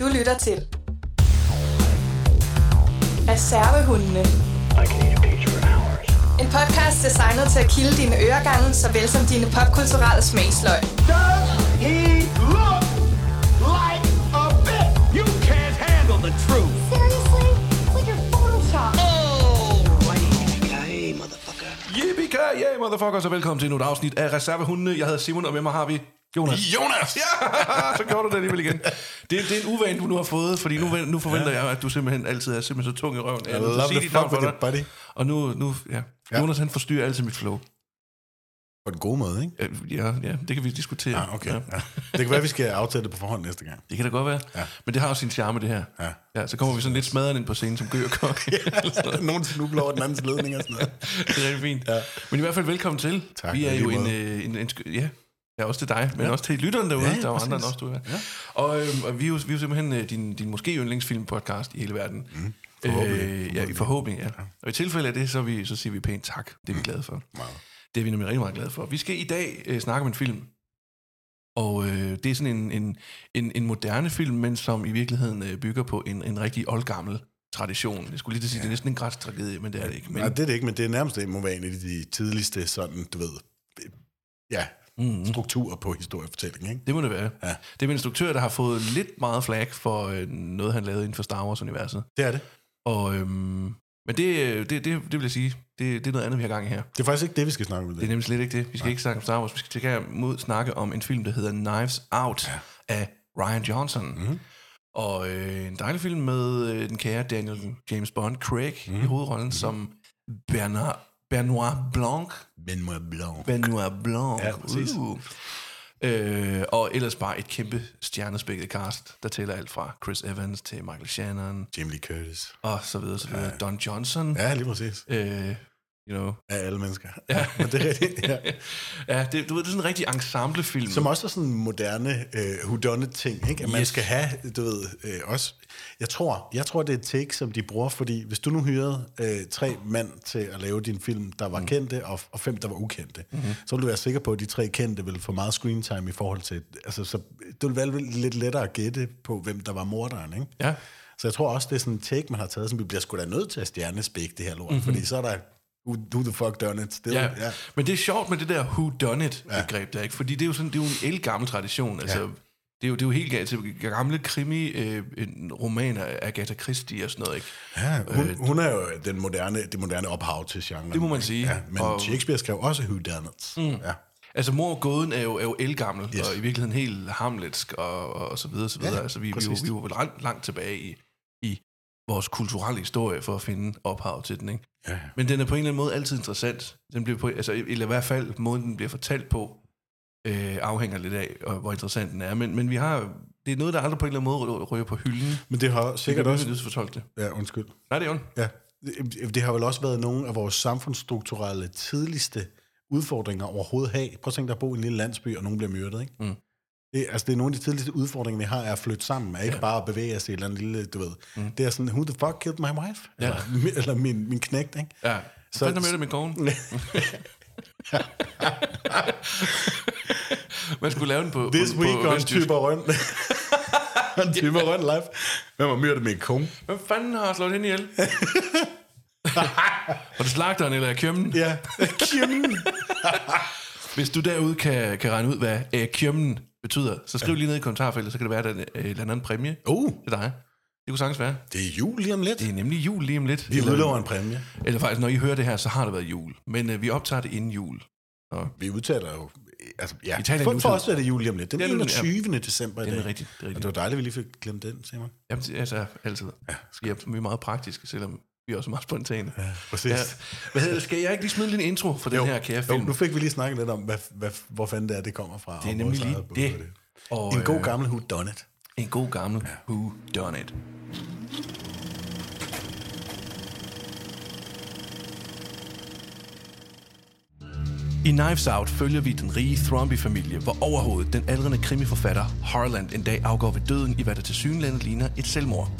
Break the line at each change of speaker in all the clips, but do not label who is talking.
Du lytter til Reservehundene. En podcast designet til at kilde dine øregange, såvel som dine popkulturelle smagsløg.
Does he look like a bit?
You can't handle the truth.
Seriously? It's like you're photoshopped.
Hey, motherfucker.
Yippie yeah, motherfuckers, og velkommen til endnu et afsnit af Reservehundene. Jeg hedder Simon, og med mig har vi Jonas.
Jonas!
Ja, så gjorde du det alligevel igen. Det, det er en uvane, du nu har fået, fordi nu, nu forventer jeg, at du simpelthen altid er simpelthen så tung i røven. Jeg
love the fuck with it, buddy.
Og nu, nu ja.
Ja.
Jonas han forstyrrer altid mit flow.
På den gode måde, ikke?
Ja, ja, det kan vi diskutere.
Ja, okay. Ja. Det kan være, vi skal aftale det på forhånd næste gang.
Det kan da godt være.
Ja.
Men det har jo sin charme, det her.
Ja.
ja så kommer vi sådan lidt smadret ind på scenen som gør kok.
Nogen snubler over den andens ledning og sådan noget.
det er rigtig fint.
Ja.
Men i hvert fald velkommen til.
Tak,
Vi
og
er jo
lige
en, øh, en, en, sk- ja, ja, også til dig, men ja. også til lytteren derude.
Ja, ja,
der er
præcis.
andre end os, du er. Ja. Og, øhm, og vi, er jo, vi er jo simpelthen øh, din, din måske yndlingsfilm-podcast i hele verden. Mm.
Forhåbentlig.
Øh, ja, i forhåbning, ja. Og i tilfælde af det, så, vi, så siger vi pænt tak. Det er vi glade for.
Meget.
Det er vi nemlig rigtig meget glade for. Vi skal i dag øh, snakke om en film. Og øh, det er sådan en, en, en, en moderne film, men som i virkeligheden øh, bygger på en, en rigtig oldgammel tradition. Jeg skulle lige til at sige, ja. det er næsten en græsk tragedie, men det er det ikke. Men,
Nej, det er det ikke, men det er nærmest det må være en af de tidligste sådan, du ved, ja,
mm,
strukturer på historiefortælling, ikke?
det må det være.
Ja.
Det er en instruktør, der har fået lidt meget flag for øh, noget, han lavede inden for Star Wars-universet.
Det er det.
Og, øhm, men det, øh, det, det, det vil jeg sige, det, det er noget andet, vi har gang i her.
Det er faktisk ikke det, vi skal snakke om i
Det er nemlig slet ikke det. Vi skal ikke snakke om Star Wars. Vi skal til mod snakke om en film, der hedder Knives Out ja. af Ryan Johnson. Mm-hmm. Og øh, en dejlig film med øh, den kære Daniel James Bond, Craig, mm-hmm. i hovedrollen som Bernard, Benoit Blanc.
Må blanc.
Benoit Blanc.
Ja, præcis.
Uh. Øh, og ellers bare et kæmpe stjernespækket cast, der tæller alt fra Chris Evans til Michael Shannon,
Jamie Lee Curtis.
og så videre, så videre. Ja. Don Johnson.
Ja, lige præcis.
Øh, you know.
Af alle mennesker. Ja. Men det er rigtigt, ja.
ja, det, du ved, det er sådan en rigtig ensemblefilm.
Som også er sådan en moderne uh, whodunit ting, ikke? At man
Yes.
skal have, du ved, uh, også... Jeg tror, jeg tror, det er et take, som de bruger, fordi hvis du nu hyrede uh, tre mænd til at lave din film, der var mm. kendte, og, og fem, der var ukendte, mm-hmm. så ville du være sikker på, at de tre kendte ville få meget screen time i forhold til... Altså, så det ville være lidt lettere at gætte på, hvem der var morderen, ikke?
Ja.
Så jeg tror også, det er sådan en take, man har taget, som vi bliver sgu da nødt til at stjernespække det her lort, mm-hmm. fordi så er der... Who, who the fuck done it? Still,
Ja.
ja.
ja, men det er sjovt med det der who done it begreb der, ikke? Fordi det er jo sådan, det er jo en elgammel tradition. Altså, det er jo, det er jo helt galt. Altså, gamle krimi øh, en romaner af Agatha Christie og sådan noget, ikke?
Ja, hun, hun er jo den moderne, det moderne ophav til genren.
Det må man sige.
Ja, men
Og-
Shakespeare skrev også Who Done It. Mm. Ja.
Altså, mor og gåden er jo, er jo elgammel, yes. Og i virkeligheden helt hamletsk, og, og så videre, så videre.
Ja,
altså, vi, vi, jo,
præcis.
vi er jo langt, langt tilbage i, i vores kulturelle historie for at finde ophav til den, ikke?
Ja.
Men den er på en eller anden måde altid interessant. Den bliver på, altså, eller i hvert fald måden, den bliver fortalt på, øh, afhænger lidt af, og hvor interessant den er. Men, men vi har, det er noget, der aldrig på en eller anden måde ryger på hylden.
Men det har sikkert også...
Det fortolke det.
Ja, undskyld.
Nej, det er jo
Ja. Det, det har vel også været nogle af vores samfundsstrukturelle tidligste udfordringer overhovedet have. Prøv at tænke dig at bo i en lille landsby, og nogen bliver myrdet, ikke?
Mm.
Det, altså, det er nogle af de tidligste udfordringer, vi har, er at flytte sammen, er ikke ja. bare at bevæge os i et eller andet lille, du ved. Mm. Det er sådan, who the fuck killed my wife?
Ja.
Eller, eller min, min knægt, ikke?
Ja.
Så-
Så, Fanden har mødt min kone. Man skulle lave den på,
This
på,
week
på
on. Typer Røn. on Typer Røn live. Hvem har myrdet min kone?
Hvem fanden har slået hende ihjel? Var det slagteren eller kjømmen?
Ja. Kim.
Hvis du derude kan, kan regne ud, hvad øh, kjømmen betyder, så skriv lige ned i kommentarfeltet, så kan det være, at der er en øh, eller anden præmie
Uh,
til dig. Det kunne sagtens være.
det er jul lige om lidt.
Det er nemlig jul lige om lidt.
Vi udlover en præmie.
eller faktisk, når I hører det her, så har det været jul. Men øh, vi optager det inden jul. Og
Vi udtaler jo... Altså, ja.
Vi taler
for, for os er det jul lige om lidt. Den
Det er det,
21. december i
det
dag.
er rigtigt. Det er
Og
rigtigt.
det var dejligt, at vi lige fik glemt den, Simon.
Jamen, det altså altid. Ja, vi, er, vi er meget praktiske, selvom vi er også meget spontane. Ja,
Præcis.
ja. Hvad hedder, skal jeg ikke lige smide en lille intro for den her kære
Jo,
film?
nu fik vi lige snakket lidt om, hvad, hvad, hvor fanden det er, det kommer fra.
det er
og
nemlig lige det.
det.
Og,
En god
øh,
gammel who done it.
En god gammel ja. Who Done It. I Knives Out følger vi den rige Thromby-familie, hvor overhovedet den aldrende krimiforfatter Harland en dag afgår ved døden i hvad der til synlandet ligner et selvmord.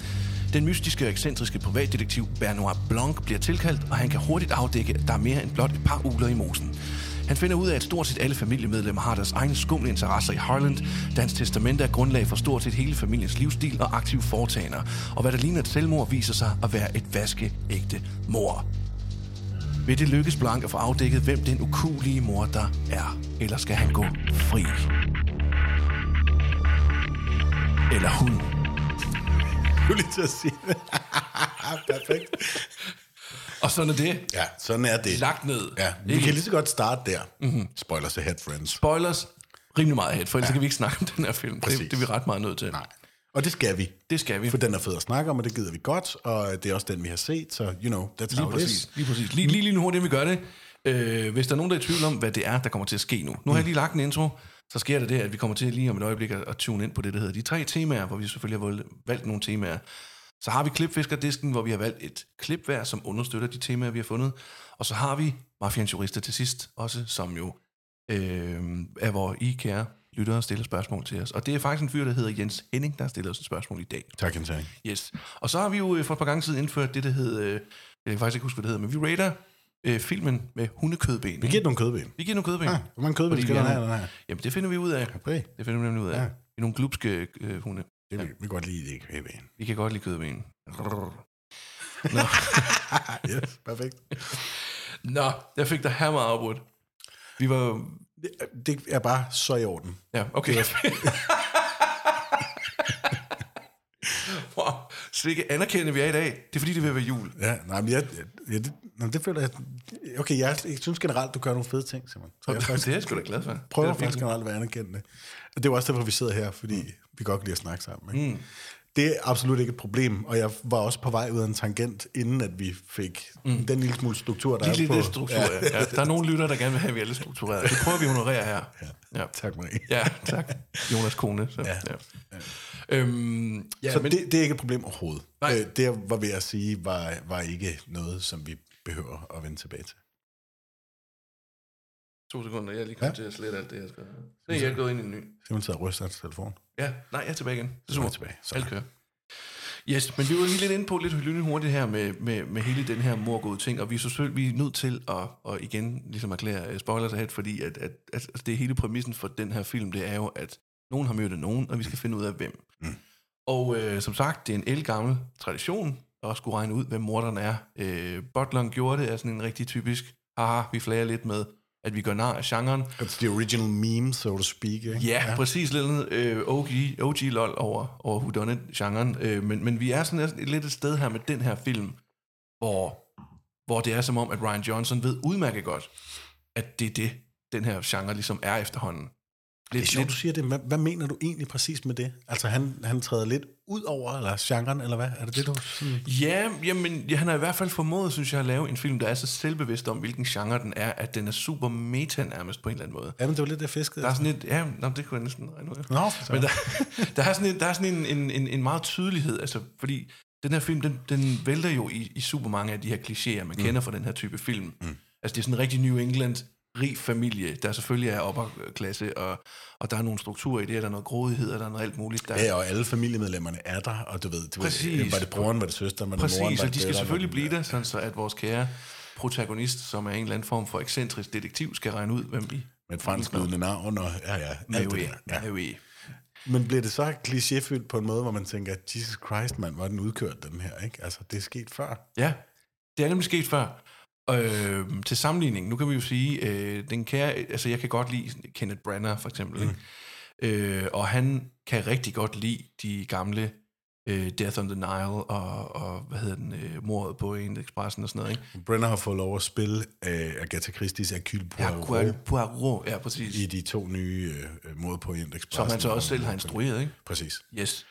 Den mystiske og ekscentriske privatdetektiv Bernard Blanc bliver tilkaldt, og han kan hurtigt afdække, at der er mere end blot et par uler i mosen. Han finder ud af, at stort set alle familiemedlemmer har deres egne skumle interesser i Harland, da hans testamente er grundlag for stort set hele familiens livsstil og aktive foretagender, og hvad der ligner et selvmord viser sig at være et vaskeægte mor. Vil det lykkes Blank at få afdækket, hvem den ukulige mor der er? Eller skal han gå fri? Eller hun?
Er lige til at sige det. Perfekt.
Og sådan er det.
Ja, sådan er det.
Lagt ned.
Ja, vi
Ikke?
kan lige så godt starte der. Mm-hmm. Spoilers ahead, friends.
Spoilers rimelig meget ahead, for ellers ja. kan vi ikke snakke om den her film.
Præcis.
Det, det er vi ret meget nødt til.
Nej. Og det skal vi.
Det skal vi.
For den er fed at snakke om, og det gider vi godt, og det er også den, vi har set, så you know, that's
Lige
how it
præcis.
is.
Lige, præcis. Lige, lige, lige nu hurtigt, vi gør det. Øh, hvis der er nogen, der er i tvivl om, hvad det er, der kommer til at ske nu. Nu har jeg lige lagt en intro, så sker der det, at vi kommer til lige om et øjeblik at, at tune ind på det, der hedder de tre temaer, hvor vi selvfølgelig har valgt, nogle temaer. Så har vi klipfiskerdisken, hvor vi har valgt et klip hver, som understøtter de temaer, vi har fundet. Og så har vi Mafians Jurister til sidst, også som jo øh, er, hvor I kære lyttere stiller spørgsmål til os. Og det er faktisk en fyr, der hedder Jens Henning, der har stillet os et spørgsmål i dag.
Tak, Jens Henning.
Yes. Og så har vi jo øh, for et par gange siden indført det, der hedder, øh, jeg kan faktisk ikke huske, hvad det hedder, men vi rater øh, filmen med hundekødben.
Vi giver nogle kødben.
vi giver nogle kødben.
Ah, hvor mange kødben skal den have, den her?
Jamen, det finder vi ud af.
Okay.
Det finder vi nemlig ud af.
Ja.
Ja. Vi er nogle glupske øh, hunde.
Det vil vi kan godt lide det kødben.
Vi kan godt lide kødben.
yes, perfekt.
Nå, jeg fik dig meget afbrudt. Vi var...
Det, det er bare så i orden.
Ja, okay. wow, så ikke anerkende, vi er i dag. Det er fordi, det vil være jul.
Ja, nej, men jeg, ja, det, nej, det føler jeg... Okay, jeg, jeg synes generelt, du gør nogle fede ting, Simon. Så jeg
Det
faktisk,
er jeg sgu da glad for.
prøver
det
faktisk generelt at være anerkendende. Og det er også derfor, vi sidder her, fordi vi godt kan lide at snakke sammen. Ikke? Mm. Det er absolut ikke et problem, og jeg var også på vej ud af en tangent, inden at vi fik mm. den lille smule struktur, der
De
er
lille
på...
struktur, ja. ja. Der er nogle lytter, der gerne vil have, at vi er lidt struktureret. Det prøver vi at honorere her. Ja. ja.
Tak, Marie.
Ja, tak. Jonas kone. Så, ja. Ja. Øhm, ja,
Så
men,
det, det er ikke et problem overhovedet.
Nej.
Øh, det, var ved at sige, var, var ikke noget, som vi behøver at vende tilbage til.
To sekunder, jeg er lige kommet
Ja.
til at slette alt det, jeg skal. Er jeg er gået ind i en ny.
Simon sidder og ryster hans telefon.
Ja, nej, jeg er tilbage igen. Det er
er
super.
tilbage. Sådan.
Alt kører. Yes, men vi var lige lidt inde på lidt hurtigt her med, med, med hele den her morgåde ting, og vi er selvfølgelig vi er nødt til at, at igen ligesom erklære uh, spoilers ahead, fordi at, at, at, at det hele præmissen for den her film, det er jo, at nogen har mødt nogen, og vi skal finde ud af hvem. Mm. Og øh, som sagt, det er en elgammel tradition at skulle regne ud, hvem morderen er. Øh, Butleren gjorde det, er sådan en rigtig typisk, haha, vi flager lidt med, at vi gør nar af genren.
It's the original meme, so to speak. Ikke?
Ja, ja. præcis lidt øh, OG, OG lol over, over whodunit-genren. Øh, men, men vi er sådan et, lidt et sted her med den her film, hvor, hvor det er som om, at Ryan Johnson ved udmærket godt, at det er det, den her genre ligesom er efterhånden.
Det er
Lidt,
sjovt, du siger det. Hvad, hvad mener du egentlig præcis med det? Altså, han, han træder lidt ud over eller genren, eller hvad? Er det det, du sådan...
Ja, jamen, ja, han har i hvert fald formået, synes jeg, at lave en film, der er så selvbevidst om, hvilken genre den er, at den er super meta nærmest på en eller anden måde.
Jamen, det var lidt det fiskede.
Der er sådan et, ja, nå, det kunne jeg næsten regne ud.
Nå,
Men der, der er sådan, en, der er sådan en, en, en, en meget tydelighed, altså, fordi den her film, den, den vælter jo i, i super mange af de her klichéer, man mm. kender fra den her type film. Mm. Altså, det er sådan en rigtig New England rig familie, der selvfølgelig er opperklasse, og, og der er nogle strukturer i det, og der er noget grådighed, og der er noget alt muligt. Der,
Ja, og alle familiemedlemmerne er der, og du ved, du
Præcis.
ved var det broren, var det søsteren, var det
Præcis,
moren, var
og
det
de skal
datteren,
selvfølgelig blive der, sådan så at vores kære protagonist, som er en eller anden form for ekscentrisk detektiv, skal regne ud, hvem vi
Med et fransk lydende navn, og ja, ja, alt det der. Ja.
Ja.
Men bliver det så klichéfyldt på en måde, hvor man tænker, Jesus Christ, mand, var den udkørt, den her, ikke? Altså, det er sket før.
Ja, det er nemlig sket før. Øh, til sammenligning, nu kan vi jo sige, øh, den kære, altså jeg kan godt lide Kenneth Branagh for eksempel, mm. ikke? Øh, og han kan rigtig godt lide de gamle øh, Death on the Nile og, og hvad hedder den, øh, mordet på Orient Expressen og sådan noget, ikke?
Brenner har fået lov at spille øh, Agatha Christie's Hercule Poirot
Ja, Poirot, ja, præcis.
i de to nye øh, mod på Orient Express.
Som han så også selv har instrueret, ikke?
Præcis.
Yes.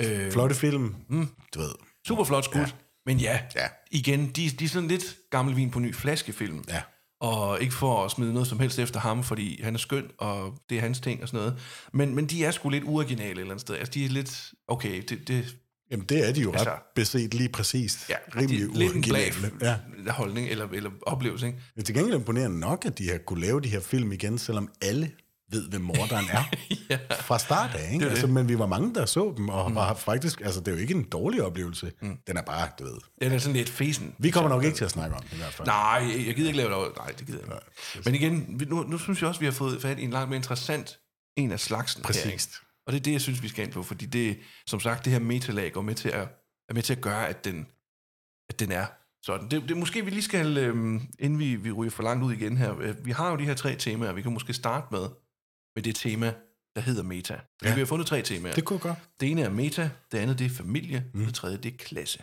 Øh,
Flotte film, mm. du ved.
super flot skud. Ja. Men ja,
Ja.
igen, de, de er sådan lidt gammel vin på ny flaskefilm.
Ja.
Og ikke for at smide noget som helst efter ham, fordi han er skøn, og det er hans ting og sådan noget. Men, men de er sgu lidt uoriginale et eller andet sted. Altså, de er lidt, okay, det, det
Jamen, det er de jo
Altså-
ret beset lige præcis.
ja,
Rimelig
de, lidt en blag
Ja.
holdning eller, eller oplevelse, ikke?
Men til gengæld imponerende nok, at de har kunne lave de her film igen, selvom alle ved, hvem morderen er.
ja.
Fra start af, ikke?
det.
Altså, men vi var mange, der så dem, og mm. var faktisk, altså det er jo ikke en dårlig oplevelse. Mm. Den er bare, du ved.
Den er sådan lidt fesen.
Vi kommer nok ikke til at snakke om det i hvert fald.
Nej, jeg gider ikke lave det. Nej, det gider jeg ikke. Men igen, nu, nu synes jeg også, vi har fået fat i en langt mere interessant en af slagsen. Her,
Præcis.
ikke? og det er det, jeg synes, vi skal ind på, fordi det, som sagt, det her metalag går med til at, er med til at gøre, at den, at den er sådan. Det, det måske vi lige skal, øhm, inden vi, vi ryger for langt ud igen her, vi har jo de her tre temaer, vi kan måske starte med, med det tema, der hedder meta. Ja. Vi har fundet tre temaer.
Det kunne godt.
Det ene er meta, det andet det er familie, mm. det tredje det er klasse.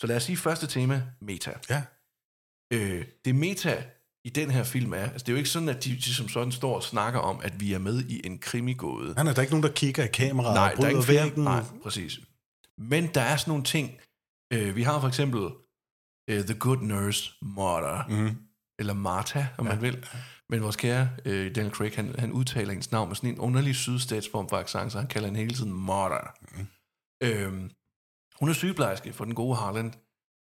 Så lad os sige første tema, meta.
Ja.
Øh, det meta i den her film er, altså det er jo ikke sådan, at de, de som sådan står og snakker om, at vi er med i en krimigåde.
Han er der ikke nogen, der kigger i kameraet
Nej,
og
der er
bryder
ikke
væggen.
Nej, præcis. Men der er sådan nogle ting. Øh, vi har for eksempel uh, The Good Nurse Martha, mm. Eller Martha, om ja. man vil. Men vores kære øh, Daniel Craig, han, han udtaler hendes navn med sådan en underlig sydstatsform for accent, så han kalder hende hele tiden Martha. Mm. Øhm, hun er sygeplejerske for den gode Harland,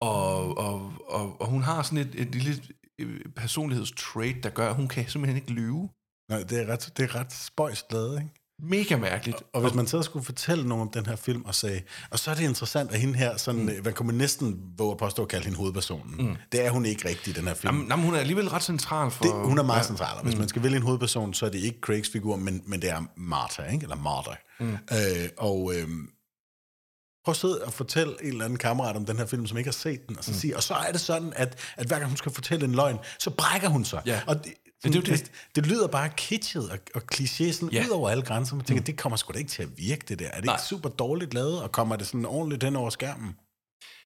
og, og, og, og hun har sådan et, et lille øh, personlighedstrait, der gør, at hun kan simpelthen ikke lyve.
Nej, det er ret, det er ret spøjst lavet, ikke?
Mega mærkeligt.
Og hvis man så skulle fortælle nogen om den her film og sagde, og så er det interessant, at hende her, sådan, mm. man kunne næsten våge at påstå at kalde hende hovedpersonen. Mm. Det er hun ikke rigtig, den her film.
Jamen, jamen, hun er alligevel ret central for...
det, hun er meget central, og hvis man skal vælge en hovedperson, så er det ikke Craigs figur, men, men det er Martha, ikke? eller Martha. Mm. Øh, og øh, prøv at sidde og fortælle en eller anden kammerat om den her film, som ikke har set den, og så, mm. sige, og så er det sådan, at, at hver gang hun skal fortælle en løgn, så brækker hun sig.
Ja.
Og det,
Men det det.
det, det lyder bare kitschet og, og kliché sådan
Ja.
ud over alle grænser. Man tænker, mm. det kommer sgu da ikke til at virke, det der. Er det
Nej.
ikke super dårligt lavet, og kommer det sådan ordentligt hen over skærmen?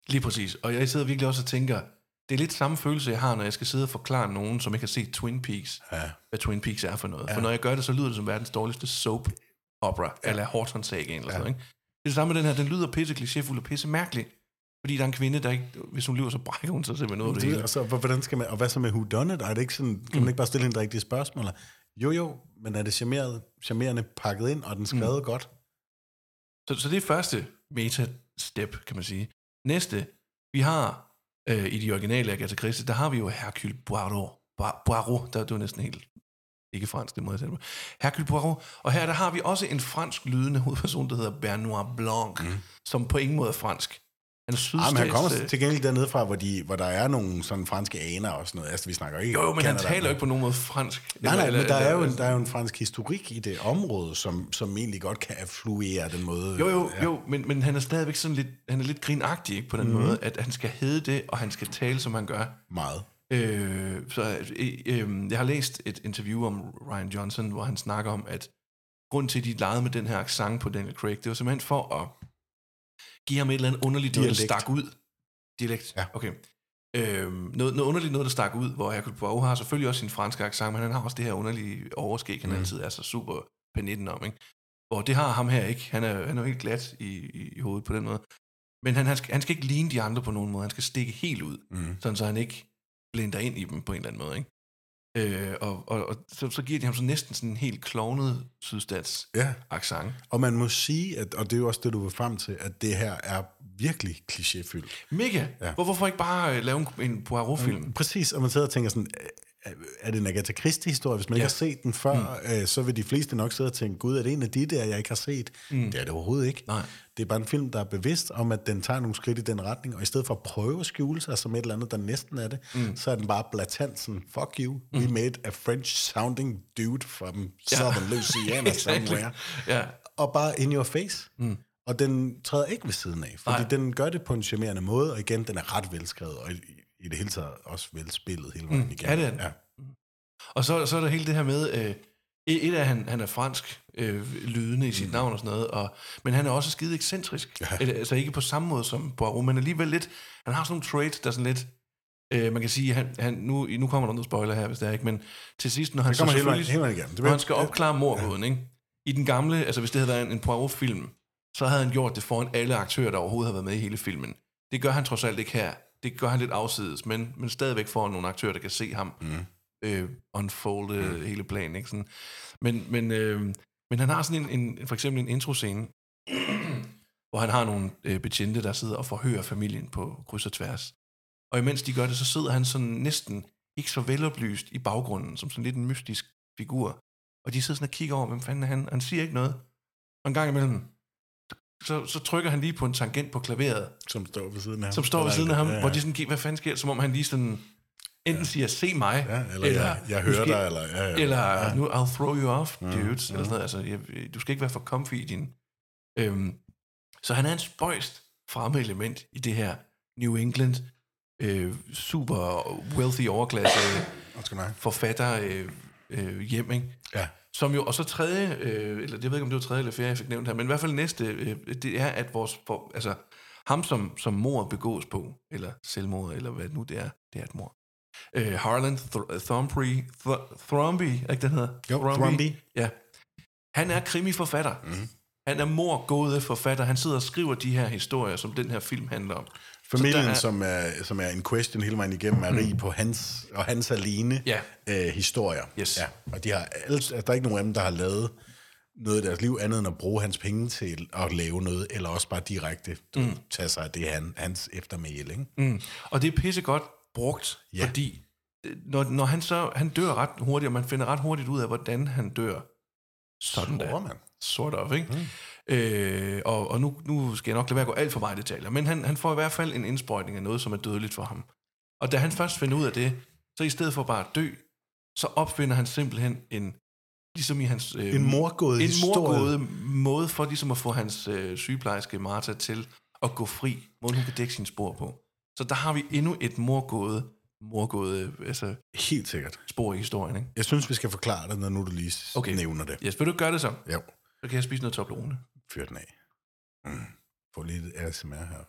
Lige præcis. Og jeg sidder virkelig også og tænker, det er lidt samme følelse, jeg har, når jeg skal sidde og forklare nogen, som ikke har set Twin Peaks,
Ja.
hvad Twin Peaks er for noget. Ja. For når jeg gør det, så lyder det som verdens dårligste soap opera, ja. eller Horton Sagen eller ja. sådan noget. Ikke? Det er det samme med den her, den lyder pisse klichéfuld og pisse mærkelig. Fordi der er en kvinde, der ikke, hvis hun lyver, så brækker hun sig simpelthen ud af det hele.
Og, så, hvordan skal man, og hvad så med who done it? Er det ikke sådan, kan man ikke bare stille hende rigtige spørgsmål? Jo, jo, men er det charmeret, charmerende pakket ind, og den skrevet mm. godt?
Så, så det er første meta-step, kan man sige. Næste, vi har øh, i de originale Agatha Christie, der har vi jo Hercule Poirot. Poir- Poirot, der, det var næsten helt ikke fransk, det må jeg sige. Hercule Poirot. Og her der har vi også en fransk lydende hovedperson, der hedder Benoit Blanc, mm. som på ingen måde er fransk. Han
Ah, men han kommer til gengæld dernede fra, hvor, de, hvor der er nogle sådan franske aner og sådan noget. Altså, vi snakker ikke
Jo, men han
Canada,
taler jo ikke på nogen måde fransk.
Nej, nej,
Eller-
men der er, jo
eller-
en, der er jo en fransk historik i det område, som, som egentlig godt kan affluere den måde.
Jo, jo, jo, men, men han er stadigvæk sådan lidt, han er lidt grinagtig ikke, på den mm. måde, at han skal hedde det, og han skal tale, som han gør.
Meget.
Øh, så øh, øh, jeg har læst et interview om Ryan Johnson, hvor han snakker om, at grunden til, at de legede med den her accent på Daniel Craig, det var simpelthen for at give ham et eller andet underligt noget, der
Dialekt.
stak ud. Dialekt?
Ja.
Okay. Øh, noget, noget underligt noget, der stak ud, hvor Hercule Poirot har selvfølgelig også sin franske accent, men han har også det her underlige overskæg, han mm. altid er så super penitten om, ikke? Hvor det har ham her ikke. Han er, han er jo helt glat i, i, i hovedet på den måde. Men han, han, skal, han skal ikke ligne de andre på nogen måde. Han skal stikke helt ud,
Mm.
sådan så han ikke blænder ind i dem på en eller anden måde, ikke? Øh, og, og, og så, så giver de ham så næsten sådan en helt klovnet sydstats
Ja,
accent.
og man må sige, at, og det er jo også det, du vil frem til, at det her er virkelig klichéfyldt.
Mega!
Ja.
Ja. Hvor, hvorfor ikke bare øh, lave en, en Poirot-film?
Præcis, og man sidder og tænker sådan, er- det en Agatha Christie-historie? Hvis man ja. ikke
Ja.
har set den før, mm. øh, så vil de fleste nok sidde og tænke, gud, er det en af de der, jeg ikke har set? Mm. Det er det overhovedet ikke.
Nej.
Det er bare en film, der er bevidst om, at den tager nogle skridt i den retning, og i stedet for at prøve at skjule sig som et eller andet, der næsten er det, mm. så er den bare blatant sådan, fuck you, mm. we made a French-sounding dude from Southern Louisiana somewhere.
Ja.
Og bare in your face. Mm. Og den træder ikke ved siden af, fordi
Nej.
den gør det på en charmerende måde, og igen, den er ret velskrevet, og i, i det hele taget også velspillet hele vejen igennem.
Ja, det er den.
Ja.
Og så, så er der hele det her med, øh, et af han, han er fransk øh, lydende i sit mm. navn og sådan noget, og, men han er også skide ekscentrisk.
Ja.
Ja. Altså ikke på samme måde som Poirot, men alligevel lidt, han har sådan nogle traits, der er sådan lidt, øh, man kan sige, han, han, nu, nu kommer der noget spoiler her, hvis det er ikke, men til sidst, når han så
hele vejen, hele vejen igennem. Det
når han skal opklare mordgåden, ikke? I den gamle, altså hvis det havde været en, en Poirot-film, så havde han gjort det foran alle aktører, der overhovedet har været med i hele filmen. Det gør han trods alt ikke her. Det gør han lidt afsides, men, men stadigvæk foran nogle aktører, der kan se ham mm. øh, unfolde mm. hele planen. Ikke? Sådan. Men, men, øh, men han har sådan en, en, for eksempel en introscene, hvor han har nogle øh, betjente, der sidder og forhører familien på kryds og tværs. Og imens de gør det, så sidder han sådan næsten ikke så veloplyst i baggrunden, som sådan lidt en mystisk figur. Og de sidder sådan og kigger over, hvem fanden er han? Han siger ikke noget. Og en gang imellem, så, så trykker han lige på en tangent på klaveret,
Som står ved siden af ham.
som står ved siden af ham,
Ja, ja.
hvor de sådan, "Giv, hvad fanden sker der?" Som om han lige sådan, enten siger, se mig,
Ja, eller, eller jeg, jeg hører dig, eller... Ja, ja.
eller ja. nu I'll throw you off, dudes, eller sådan noget. Altså, jeg, du skal ikke være for comfy i din... Øhm, så han er en spøjst fremme element i det her New England øh, super wealthy overklasse
mig.
forfatter øh, øh, hjem, ikke?
Ja.
Som jo, og så tredje, øh, eller jeg ved ikke, om det var tredje eller fjerde, jeg fik nævnt her, men i hvert fald næste, øh, det er, at vores, for, altså, ham som, som mor begås på, eller selvmord, eller hvad nu det er, det er et mor. Øh, Harlan Th- Thrombey, Th- Thrombey, ikke den hedder?
Jo, Thrombey.
Ja. Han er krimiforfatter. Mm. Han er morgåde forfatter. Han sidder og skriver de her historier, som den her film handler om.
Familien,
er-
som, er, som er en question hele vejen igennem, er rig på hans og hans alene
Ja.
øh, historier.
Yes.
Ja. Og de har, alle, altså, der er ikke nogen af dem, der har lavet noget i deres liv andet end at bruge hans penge til at lave noget, eller også bare direkte mm. tage sig af det, han, hans eftermæle. Ikke?
Mm. Og det er pissegodt brugt,
Ja.
fordi øh, når, når han så han dør ret hurtigt, og man finder ret hurtigt ud af, hvordan han dør. Sådan der.
man.
Sort of, ikke? Mm. Øh, og og nu, nu skal jeg nok lade være at gå alt for meget i detaljer, men han, han får i hvert fald en indsprøjtning af noget, som er dødeligt for ham. Og da han først finder ud af det, så i stedet for bare at dø, så opfinder han simpelthen en, ligesom i hans... Øh,
En morgåde
en morgåde måde for ligesom at få hans øh, sygeplejerske Martha til at gå fri, måden hun kan dække sine spor på. Så der har vi endnu et morgåde, morgåde altså
Helt sikkert.
spor i historien, ikke?
Jeg synes, vi skal forklare det, når nu du lige okay. Nævner det.
Yes, vil du gøre det så?
Jo,
Så kan jeg spise noget Toblerone.
fyr den af. Mm. Få lidt ASMR her.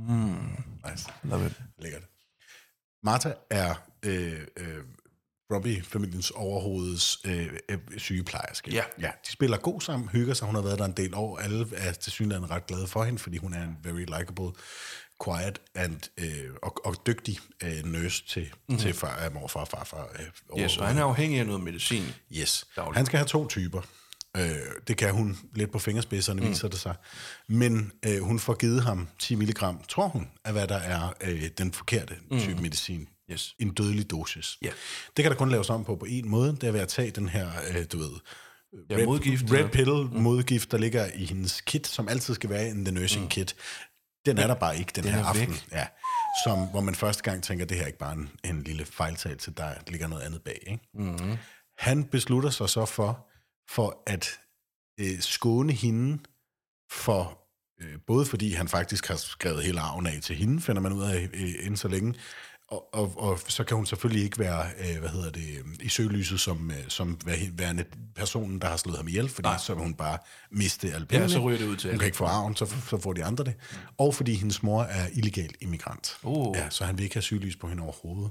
Mm,
Nice.
love it.
Lækkert. Martha er øh, øh, Robbie-familiens overhovedets øh, øh, sygeplejerske.
Ja.
ja. De spiller god sammen, hygger sig. Hun har været der en del år. Alle er til synligheden ret glade for hende, fordi hun er en very likable, quiet and, øh, og, og dygtig øh, nurse til, mm-hmm. til far, øh, morfar og farfar. Øh,
Yes, og han er afhængig af noget medicin.
Yes.
Dagligt.
Han skal have to typer. Øh, det kan hun lidt på fingerspidserne, mm. viser det sig. Men øh, hun får givet ham 10 mg, tror hun, af hvad der er øh, den forkerte type mm. medicin.
Yes.
En dødelig dosis.
Ja.
Det kan der kun laves om på på en måde. Det er ved at tage den her, øh, du ved,
Ja, modgift,
red pill mm. modgift, der ligger i hendes kit, som altid skal være in the nursing mm. kit. Den er der bare ikke den,
Den
her
er
aften.
væk.
Ja. Som, hvor man første gang tænker, det her er ikke bare en, en lille fejltagelse, der ligger noget andet bag. Ikke?
Mm-hmm.
Han beslutter sig så for, for at øh, skåne hende for, øh, både fordi han faktisk har skrevet hele arven af til hende, finder man ud af øh, inden så længe, og, og, og så kan hun selvfølgelig ikke være, øh, hvad hedder det, i søgelyset som, øh, som vær- værende personen, der har slået ham ihjel, fordi Nej. så vil hun bare miste alle pengene.
så ryger det ud til
Hun kan ikke få arven, så, så får de andre det. Og fordi hendes mor er illegal immigrant.
Oh.
Ja, så han vil ikke have søgelys på hende overhovedet.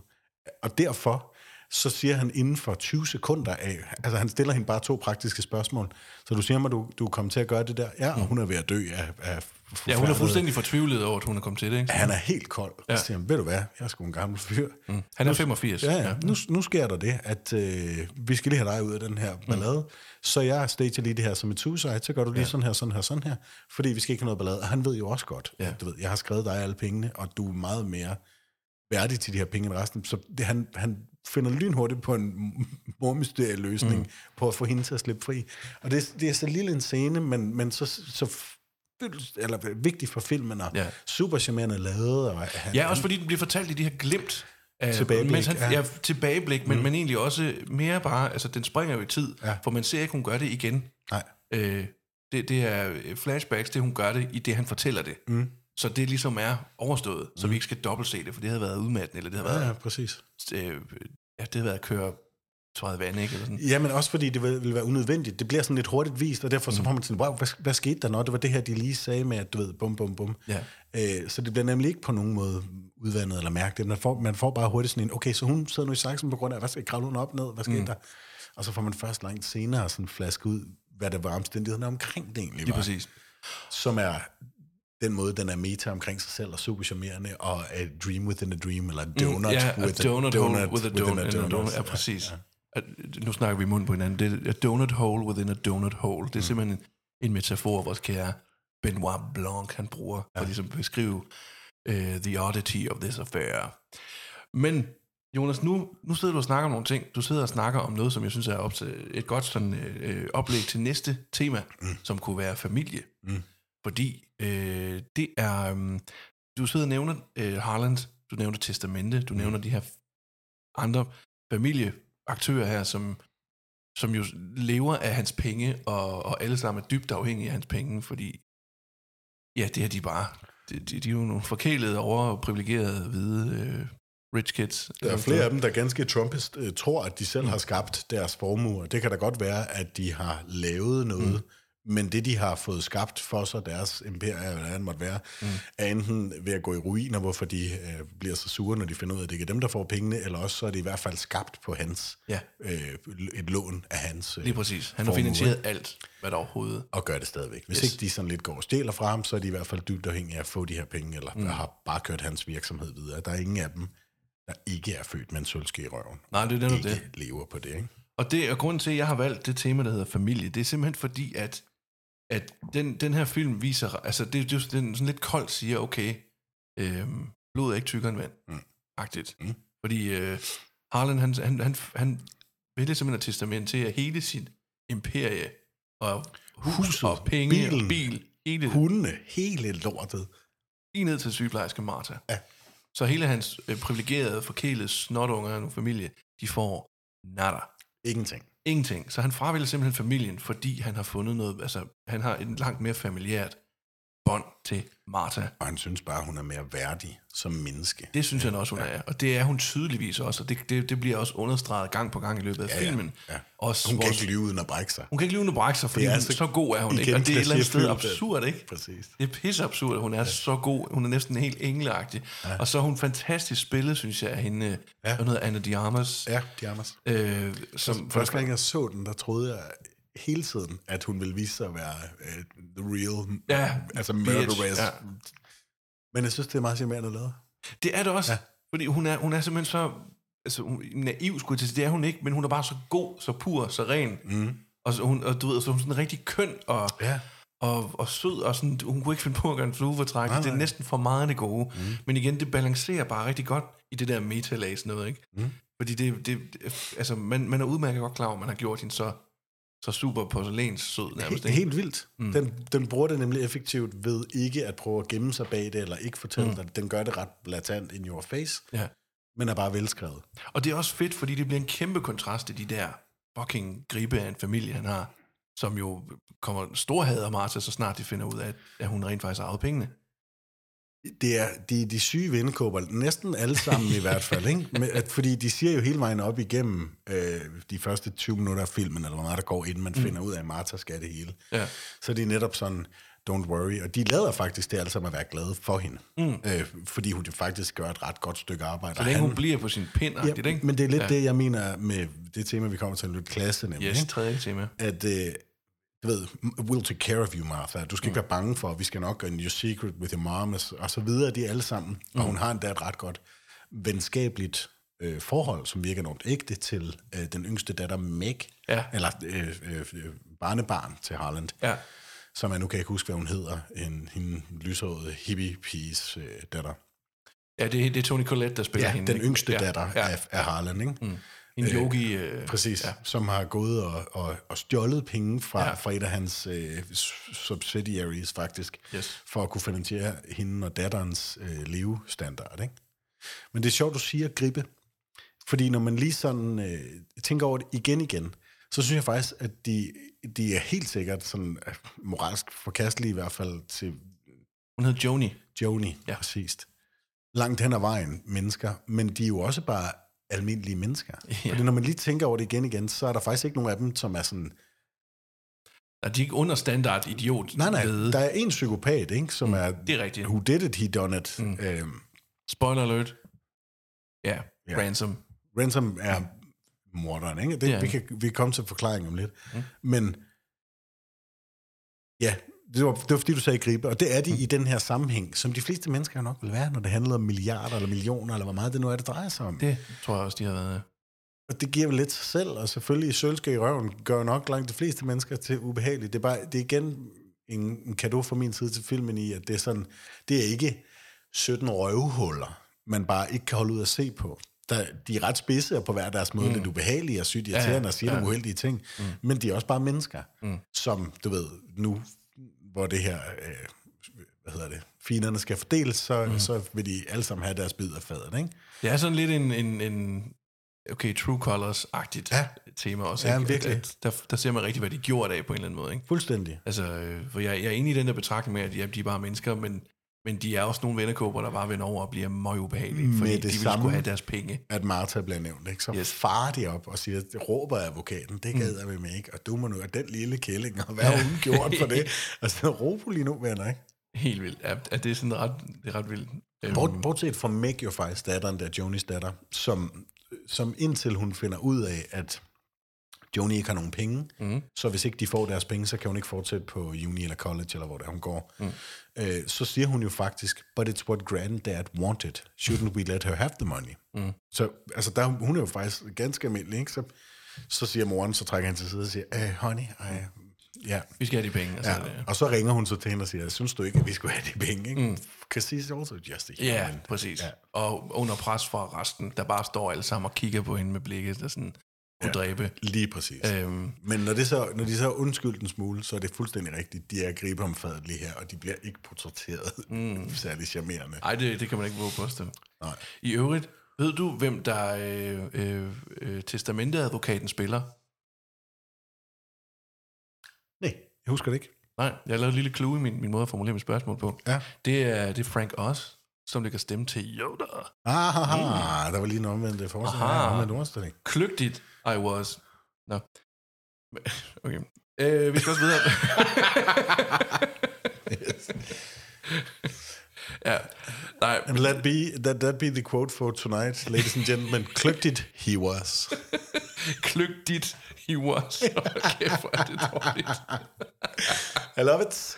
Og derfor, så siger han inden for 20 sekunder af, altså han stiller hende bare to praktiske spørgsmål. Så du siger mig, du, du kommer til at gøre det der? Ja, og hun er ved at dø af, af
Ja, hun er fuldstændig fortvivlet over, at hun er kommet til det, ikke?
Han er helt kold. Ja. Så siger han, ved du hvad, jeg er sgu en gammel fyr. Mm.
Han er 85.
Ja, ja. Nu, nu sker der det, at øh, vi skal lige have dig ud af den her ballade. Mm. Så jeg stager lige det her som et suicide, så gør du lige ja. sådan her, sådan her, sådan her. Fordi vi skal ikke have noget ballade. Og han ved jo også godt. Ja. at, du ved, jeg har skrevet dig alle pengene, og du er meget mere værdig til de her penge end resten. Så det, han, han finder lynhurtigt på en mormysterieløsning mm. på at få hende til at slippe fri. Og det, det er så lille en scene, men, men så, så eller vigtig for filmen, og ja. Super charmerende lavet. Og han,
Ja, også fordi den bliver fortalt i de her glimt. af-
Tilbageblik,
mens han,
ja.
ja. tilbageblik, men, mm. men egentlig også mere bare, altså den springer jo i tid,
ja.
for man ser ikke, hun gør det igen.
Nej.
Øh, det, det er flashbacks, det hun gør det, i det han fortæller det. Mm. Så det ligesom er overstået, mm. så vi ikke skal dobbeltse det, for det havde været udmattende, eller det havde
Ja,
været,
ja, præcis.
øh, ja, det havde været at køre træde vand, ikke? Eller sådan.
Ja, men også fordi det vil, vil være unødvendigt. Det bliver sådan lidt hurtigt vist, og derfor så får man sådan, wow, hvad, hvad skete der, når det var det her, de lige sagde med, at du ved, bum, bum, bum.
Ja.
Øh, så det bliver nemlig ikke på nogen måde udvandet eller mærket. Man får, man får bare hurtigt sådan en, okay, så hun sidder nu i saksen på grund af, hvad skal kravle hun op ned, hvad skete mm. der? Og så får man først langt senere sådan flaske ud, hvad der var omstændighederne omkring det egentlig var.
præcis.
Som er den måde, den er meta omkring sig selv, og super charmerende, og a dream within a dream, eller donut,
Mm, ja, a donut, hole with a
within
donut. A donut. Ja, præcis. Ja. Nu snakker vi i munden på hinanden. Det er a donut hole within a donut hole. Det er mm. simpelthen en, en metafor, vores kære Benoit Blanc, han bruger, ja. for ligesom at beskrive uh, the oddity of this affair. Men Jonas, nu, nu sidder du og snakker om nogle ting. Du sidder og snakker om noget, som jeg synes er op til et godt sådan, øh, oplæg til næste tema, mm. som kunne være familie. Mm. Fordi øh, det er... Øh, du sidder og nævner øh, Harland, du nævner Testamente, du nævner de her andre familieaktører her, som, som jo lever af hans penge, og, og alle sammen er dybt afhængige af hans penge, fordi ja, det er de bare. De, de, de er jo nogle forkælede, overprivilegerede, hvide øh, rich kids.
Der er flere af dem, der ganske trumpist øh, tror, at de selv har skabt deres formuer. Det kan da godt være, at de har lavet noget, mm. Men det, de har fået skabt for sig, deres imperie, eller hvad det måtte være, mm. er enten ved at gå i ruiner, hvorfor de øh, bliver så sure, når de finder ud af, at det ikke er dem, der får pengene, eller også så er det i hvert fald skabt på hans,
Ja.
øh, et lån af hans øh,
Lige præcis. Han har finansieret alt, hvad der overhovedet...
og gør det stadigvæk. Hvis
Yes.
yes. ikke de sådan lidt går og stjæler fra ham, så er de i hvert fald dybt afhængige af at få de her penge, eller mm. har bare kørt hans virksomhed videre. Der er ingen af dem, der ikke er født med en sølvske i røven.
Nej, det er netop
ikke
det.
lever på det, ikke?
Og det er grunden til, at jeg har valgt det tema, der hedder familie. Det er simpelthen fordi, at, at den, den her film viser... Altså, det, det er jo sådan lidt koldt siger, okay, øhm, blod er ikke tykkere end vand.
Mm.
Agtigt.
Mm.
Fordi øh, Harlan, han, han, han, han vælger simpelthen at testamentere hele sit imperie, og hus og penge
bilen,
og bil, hele,
Hundene, hele lortet.
lige ned til sygeplejerske Martha.
Ja.
Så hele hans øh, privilegerede, forkælede snotunger og familie, de får nada.
Ingenting.
Ingenting. Så han fravælger simpelthen familien, fordi han har fundet noget, altså han har et langt mere familiært bånd til Martha.
Og han synes bare, hun er mere værdig som menneske.
Det synes han også, hun er. Og det er hun tydeligvis også, og det, det, det bliver også understreget gang på gang i løbet af
Ja, ja,
filmen.
ja.
Også
Hun kan
vores-
ikke lyve uden at brække sig.
hun kan ikke lyve under brække sig, fordi hun,
så-
god er hun ikke.
Igen
Og det er et eller andet sted absurd, ikke?
Præcis.
Det er pisse absurd, at hun er ja. så god. Hun er næsten helt engleagtig. Ja. Og så er hun fantastisk spillet, synes jeg, af hende, ja.
Ja.
hvad hedder Anna Diarmas.
Ja, Diamas.
Øh, som
Første gang jeg så den, der troede jeg hele tiden, at hun ville vise sig at være uh, the real,
Ja,
altså murderess.
ja.
Men jeg synes, det er meget charmerende lavet.
Det er det også. Ja. Fordi hun er, hun er simpelthen så altså, hun, naiv, skulle jeg til. Det er hun ikke, men hun er bare så god, så pur, så ren. Mm. Og, så, hun, og du ved, så hun er sådan rigtig køn og,
Ja.
og, og sød, og sådan, hun kunne ikke finde på at gøre en fluefortræk.
Nej,
Det er næsten for meget det gode. Mm. Men igen, det balancerer bare rigtig godt i det der metalas noget, ikke? Mm. Fordi det, det, det altså, man, man er udmærket godt klar over, at man har gjort hende så, så super porcelæns sød nærmest.
Helt, helt vildt. Mm. Den, den bruger det nemlig effektivt ved ikke at prøve at gemme sig bag det, eller ikke fortælle mm. dig. Den gør det ret blatant in your face,
Ja.
men er bare velskrevet.
Og det er også fedt, fordi det bliver en kæmpe kontrast til de der fucking gribe af en familie, han har, som jo kommer storhader Martha, så snart de finder ud af, at hun rent faktisk har arvet pengene.
Det er de, de syge vindekåber, næsten alle sammen i hvert fald, ikke? Men, at, fordi de siger jo hele vejen op igennem øh, de første 20 minutter af filmen, eller hvor meget der går, inden man mm. finder ud af, at Martha skal det hele.
Ja.
Så det er netop sådan, don't worry. Og de lader faktisk det alle sammen at være glade for hende. Mm. Øh, fordi hun jo faktisk gør et ret godt stykke arbejde.
Så længe
han-
hun bliver på sin pind,
ja,
ikke?
men det er lidt
Ja.
ja. det, jeg mener med det tema, vi kommer til at lytte klasse, nemlig.
Yes,
ikke?
tredje tema.
at, øh, du ved, we'll take care of you, Martha. Du skal ikke være bange for, vi skal nok gøre your secret with your mom, og så videre, de alle sammen. Og hun har endda et ret godt venskabeligt øh, forhold, som virker enormt ægte til øh, den yngste datter, Meg,
Ja.
eller øh, øh, øh, barnebarn til Harland,
Ja.
som jeg nu kan ikke huske, hvad hun hedder, en, en lyshåret hippie-piges øh, datter.
Ja, det, det er Tony Collette, der spiller
Ja,
hende.
den
ikke?
yngste
ja.
datter
Ja.
af, af Harland, ikke? Mm.
En yogi. Øh,
Præcis,
Ja.
som har gået og, og, og stjålet penge fra,
Ja.
fra et af hans øh, subsidiaries faktisk,
Yes.
for at kunne finansiere hende og datterens øh, levestandard. Ikke? Men det er sjovt, du siger gribe, fordi når man lige sådan øh, tænker over det igen igen, så synes jeg faktisk, at de, de er helt sikkert sådan øh, moralsk forkastelige i hvert fald til
hun hedder Joni.
Joni,
ja.
præcis. Langt hen ad vejen mennesker, men de er jo også bare almindelige mennesker.
Ja.
Fordi når man lige tænker over det igen igen, så er der faktisk ikke nogen af dem, som er sådan...
Er de ikke under standard idiot?
Nej, nej,
lede?
der er en psykopat, ikke, som mm, er...
det er rigtigt.
Who did it, he done it. Mm. Øhm,
Spoiler alert. Ja,
Ja.
Ransom.
Ransom er morderen, ikke? Det,
er
vi, kan, vi kan komme til forklaring om lidt. Mm. Men ja, det var, det var fordi, du sagde gribe, og det er de mm. i den her sammenhæng, som de fleste mennesker jo nok vil være, når det handler om milliarder eller millioner, eller hvor meget det nu er, det drejer sig om.
Det tror jeg også, de har været.
Og det giver vel lidt sig selv, og selvfølgelig sølske i røven gør nok langt de fleste mennesker til ubehageligt. Det er, bare, det er igen en, en kado fra min side til filmen i, at det er sådan, det er ikke 17 røvhuller, man bare ikke kan holde ud at se på. der, de er ret spidse og på hver deres måde mm. lidt ubehagelige og sygt irriterende ja, ja. og siger ja. nogle uheldige ting. Mm. Men de er også bare mennesker, mm. som, du ved, nu, hvor det her, øh, hvad hedder det, finerne skal fordeles, så, mm. så vil de alle sammen have deres bid af fadet, ikke?
Det er sådan lidt en, en, en okay, True Colors-agtigt
Ja.
tema også.
Ja,
ikke?
virkelig.
At- Der, der ser man rigtig, hvad de gjorde af på en eller anden måde. Ikke?
Fuldstændig.
Altså, øh, for jeg, jeg er enig i den der betragtning med, at ja, de er bare mennesker, men, men de er også nogle vennekåber, der bare vender over og bliver møg ubehagelige, fordi
det
de vil
samme-
skulle have deres penge.
At Martha bliver nævnt, ikke? så
Yes.
farer de op og siger, det råber advokaten, det gad jeg med ikke, og du må nu, og den lille kælling, og hvad har hun gjort for det? Altså, på lige nu, venner, ikke?
Helt vildt. Ja, det er sådan ret, det er ret vildt. Øhm,
Bort, bortset fra Meg jo faktisk datteren der, Jonys datter, som, som indtil hun finder ud af, at Joni ikke har nogen penge, mm. så hvis ikke de får deres penge, så kan hun ikke fortsætte på uni eller college, eller hvor det er, hun går. Mm. Øh, så siger hun jo faktisk, but it's what granddad wanted. Shouldn't we let her have the money? Mm. Så altså, der, hun er jo faktisk ganske almindelig, ikke? Så, så siger moren, så trækker han til side og siger, hey, honey, I, ja,
Vi skal have de penge. Altså,
Ja, og så ringer hun så til hende og siger, synes du ikke, at vi skulle have de penge? Ikke? Mm. Because he's also just a
Ja,
human.
præcis.
Ja.
Ja. Og under pres fra resten, der bare står alle sammen og kigger på hende med blikket, der sådan kunne ja. dræbe.
Lige præcis.
Øhm,
Men når, det så, når de så har undskyldt en smule, så er det fuldstændig rigtigt. De er gribe om fadet lige her, og de bliver ikke portrætteret mm. særlig charmerende.
ej, det, det kan man ikke våge påstå.
Nej.
I øvrigt, ved du, hvem der øh, øh, øh, testamenteadvokaten spiller?
Nej, jeg husker det ikke.
Nej, jeg lavet et lille clue i min, min måde at formulere mit spørgsmål på.
Ja.
Det er, det er Frank Oz, som lægger stemme til Yoda.
Ah, der var lige en omvendt forestilling.
Aha.
Ja, omvendt ordstilling.
Kløgtigt, I was. Nå. Okay. Øh, vi skal også videre. ja, nej,
And let be, that, that be the quote for tonight, ladies and gentlemen. Kløgtigt he was.
kløgtigt, he was. Okay, hvor er det dårligt.
I love it.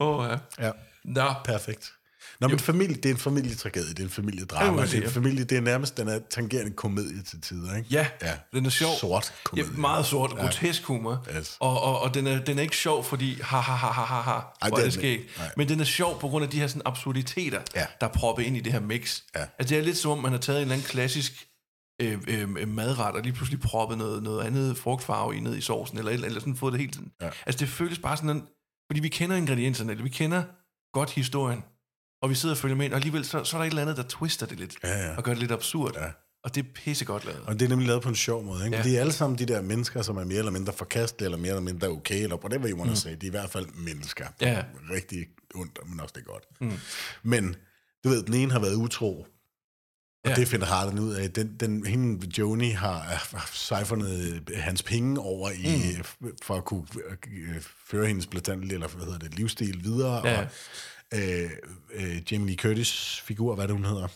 Åh, oh, ja.
Ja,
Nå,
perfekt. Nå, men familie, det er en familietragedie, det er en familiedrama.
Ja,
Det er en
ja.
familie, det er nærmest den er tangerende komedie til tider, ikke?
Ja,
ja.
den er sjov.
Sort
Ja,
komedie.
meget sort, ja. grotesk humor.
Yes.
Og, og, og den, er, den er ikke sjov, fordi ha ha ha ha ha ha,
Ej,
hvor
det
er det.
Nej.
Men den er sjov på grund af de her sådan absurditeter,
Ja.
der er proppet ind i det her mix.
Ja.
Altså det er lidt som om, man har taget en eller anden klassisk øh, øh, madret, og lige pludselig proppet noget, noget andet frugtfarve i ned i sovsen, eller, eller, eller sådan fået det helt sådan.
Ja.
Altså det føles bare sådan, en, fordi vi kender ingredienserne, eller vi kender godt historien, og vi sidder og følger med, og alligevel så, så er der et eller andet, der twister det lidt,
Ja, ja.
og gør det lidt absurd.
Ja.
Og det er pissegodt lavet.
Og det er nemlig lavet på en sjov måde. Ikke?
Ja.
De er alle sammen de der mennesker, som er mere eller mindre forkastelige, eller mere eller mindre okay, eller whatever you want to say. De er i hvert fald mennesker.
Ja.
Rigtig ondt, men også det er godt. Mm. Men du ved, den ene har været utro, og
Ja.
det finder Harlan ud af. Den, den, hende, Joni, har, sejfernet hans penge over i, mm. for at kunne øh, føre hendes blatantlige, eller hvad hedder det, livsstil videre.
Ja.
Og, øh, øh, Jamie Lee Curtis figur, hvad det, hun hedder?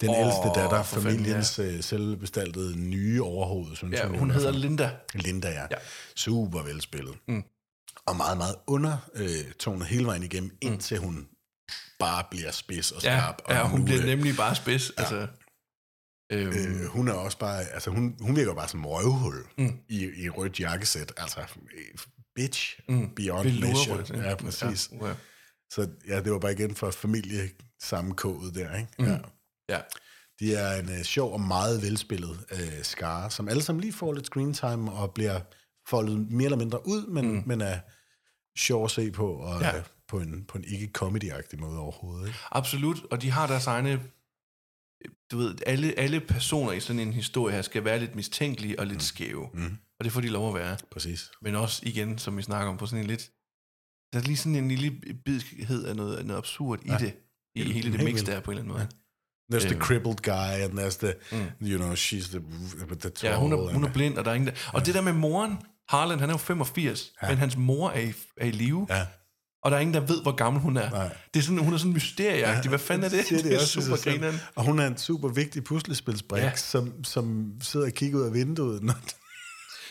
Den oh, ældste datter, familiens ja. selvbestaltede nye overhoved, synes
Ja,
hun.
hun
hvert
hedder. Linda.
Linda, ja.
Ja.
ja. Super velspillet. Mm. Og meget, meget undertonet øh, hele vejen igennem, indtil hun bare bliver spids og
Ja,
skarp. og
ja hun
nu,
bliver
øh,
nemlig bare spids. Ja. Altså, øhm,
Øh, hun er også bare, altså hun, hun virker bare som røvhul mm. i, i rødt jakkesæt. Altså, øh, bitch, mm. beyond
Velurrødt,
measure. Ja, præcis.
Ja, ja.
Så ja, det var bare igen for familie sammenkådet der, ikke? Mm. Ja.
ja.
De er en uh, sjov og meget velspillet uh, skare, som alle sammen lige får lidt screen time og bliver foldet mere eller mindre ud, men, mm. men er sjov at se på, og
Ja.
ja. på en, på en ikke comedy-agtig måde overhovedet. Ikke?
Absolut, og de har deres egne... Du ved, alle, alle personer i sådan en historie her skal være lidt mistænkelige og lidt skæve. Mm. Og det får de lov at være.
Præcis.
Men også igen, som vi snakker om, på sådan en lidt... Der er lige sådan en lille bidskhed af noget, af noget absurd ja. i det. I
Helt-
hele det mix der på en eller anden måde.
There's the crippled guy, and there's the, mm. you know, she's the, the tall.
Ja, hun er, hun er blind, og der er ingen der. Og det der med moren, Harlan, han er jo 85, ja. men hans mor er i, er i live.
Ja.
Og der er ingen, der ved, hvor gammel hun er.
Nej.
Det er sådan, hun er sådan mysterieagtig. Ja, Hvad fanden er det?
siger
Det er
også
super grineren.
Og hun er en super vigtig puslespilsbrik,
Ja.
ja. som, som sidder og kigger ud af vinduet. Når,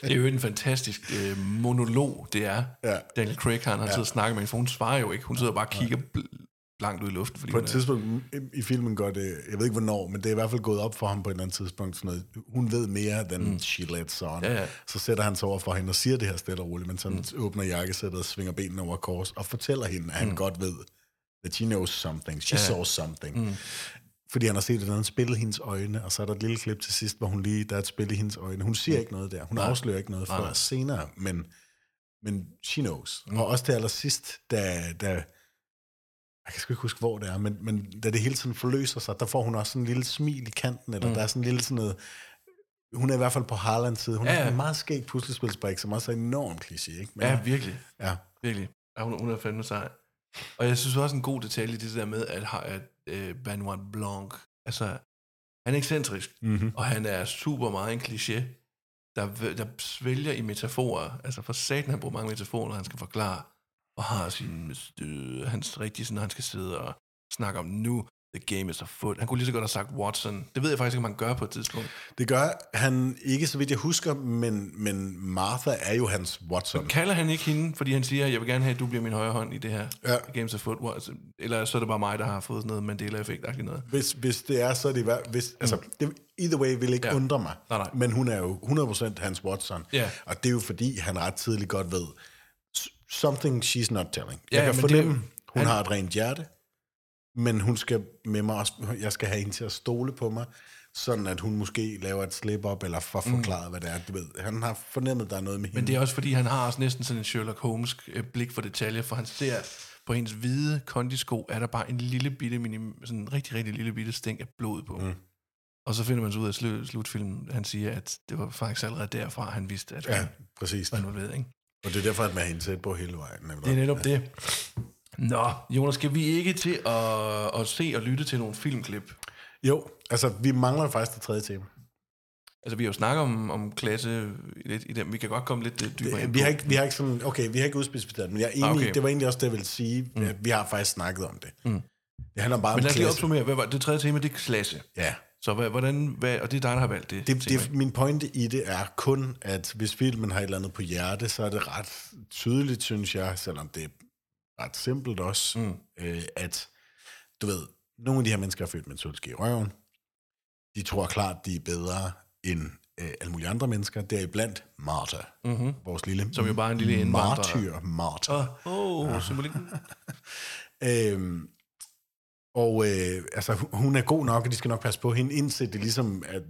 Det er jo en fantastisk øh, monolog, det er.
Ja.
Daniel Craig, han har ja. siddet og snakket med hende, for hun svarer jo ikke. Hun sidder bare og kigger bl- blankt ud i luften. Fordi
på et
er,
tidspunkt i filmen går det, jeg ved ikke hvornår, men det er i hvert fald gået op for ham på et eller andet tidspunkt, sådan noget, hun ved mere, than mm. she lets on.
Ja, ja.
Så sætter han sig over for hende og siger det her stille og roligt, men så mm. åbner jakkesættet og svinger benene over kors, og fortæller hende, at han mm. godt ved, that she knows something, she
Ja.
saw something. Mm. Fordi han har set et eller andet spil i hendes øjne, og så er der et lille klip til sidst, hvor hun lige, der er et spil i hendes øjne. Hun siger ikke noget der. Hun
Nej.
afslører ikke noget før
nej.
senere, men, men she knows. Mm. Og også til allersidst, da, da, jeg kan sgu ikke huske, hvor det er, men, men da det hele tiden forløser sig, der får hun også sådan en lille smil i kanten, eller mm. der er sådan en lille sådan noget, hun er i hvert fald på Harlands side. Hun ja,
Ja,
er en meget skæg puslespilsbrik, som også er enormt kliché, ikke? Men,
Ja, virkelig.
ja.
Virkelig. Ja, hun, hun er fandme sej. Og jeg synes også en god detalje, det der med, at, har- at øh, Benoit Blanc, altså, han er ekscentrisk,
Mm-hmm.
og han er super meget en kliché, der, der svælger i metaforer. Altså for satan, han bruger mange metaforer, når han skal forklare, og har sin, øh, hans rigtige, sådan, når han skal sidde og snakke om nu, the game is afoot. Han kunne lige så godt have sagt Watson. Det ved jeg faktisk ikke, om han gør på et tidspunkt.
Det gør han ikke, så vidt jeg husker, men, men Martha er jo hans Watson.
Kalder han ikke hende, fordi han siger, jeg vil gerne have, at du bliver min højre hånd i det her
Ja.
Games of Foot? Eller så er det bare mig, der har fået sådan noget Mandela-effekt noget.
Hvis, hvis det er, så er det... i Hvis, altså, det, either way vil ikke
Ja.
undre mig.
Nej, nej.
Men hun er jo 100% hans Watson.
Ja.
Og det er jo fordi, han ret tidligt godt ved, something she's not telling.
Ja,
Jeg
ja,
kan
men det
fornemme,
jo-
hun
han-
har et rent hjerte, men hun skal med mig også, jeg skal have hende til at stole på mig, sådan at hun måske laver et slip-up, eller får forklaret, hvad det er. Du ved, han har fornemmet, der er noget med hende.
Mm. Men det er også fordi, han har også næsten sådan en Sherlock Holmes øh, blik for detaljer, for han ser på hendes hvide kondisko, er der bare en lille bitte, minim, sådan en rigtig, rigtig lille bitte stænk af blod på. Mm. Og så finder man så ud af slut, slutfilmen, han siger, at det var faktisk allerede derfra, han vidste, at
Ja,
han
præcis.
var involveret. Ikke?
Og det er derfor, at man er hende tæt på hele vejen.
Det er netop det. Nå, Jonas, skal vi ikke til at, at se og lytte til nogle filmklip?
Jo, altså, vi mangler faktisk det tredje tema.
Altså, vi har jo snakket om, om klasse lidt i dem. Vi kan godt komme lidt dybere ind
Vi har, ikke, vi har ikke sådan, okay, vi har ikke udspecificeret, men jeg er enig,
okay.
det var egentlig også det, jeg ville sige, mm. vi har faktisk snakket om det.
Mm.
Det handler bare
Men lad
om
os lige
klasse.
opsummere. Hvad var det tredje tema? Det er klasse.
Ja,
Så hvad, hvordan, hvad, og det er dig, der har valgt det,
det,
tema.
det, min pointe i det er kun, at hvis filmen har et eller andet på hjerte, så er det ret tydeligt, synes jeg, selvom det ret simpelt også, mm. øh, at du ved, nogle af de her mennesker er født med en sølvske i røven. De tror klart, de er bedre end øh, alle mulige andre mennesker. Deriblandt Martha, mm-hmm. vores lille
Som jo bare en lille indvandrer.
martyr Martha.
Åh, oh, symbolikken.
Øhm, og øh, altså, hu- hun er god nok, og de skal nok passe på hende, indtil det ligesom, at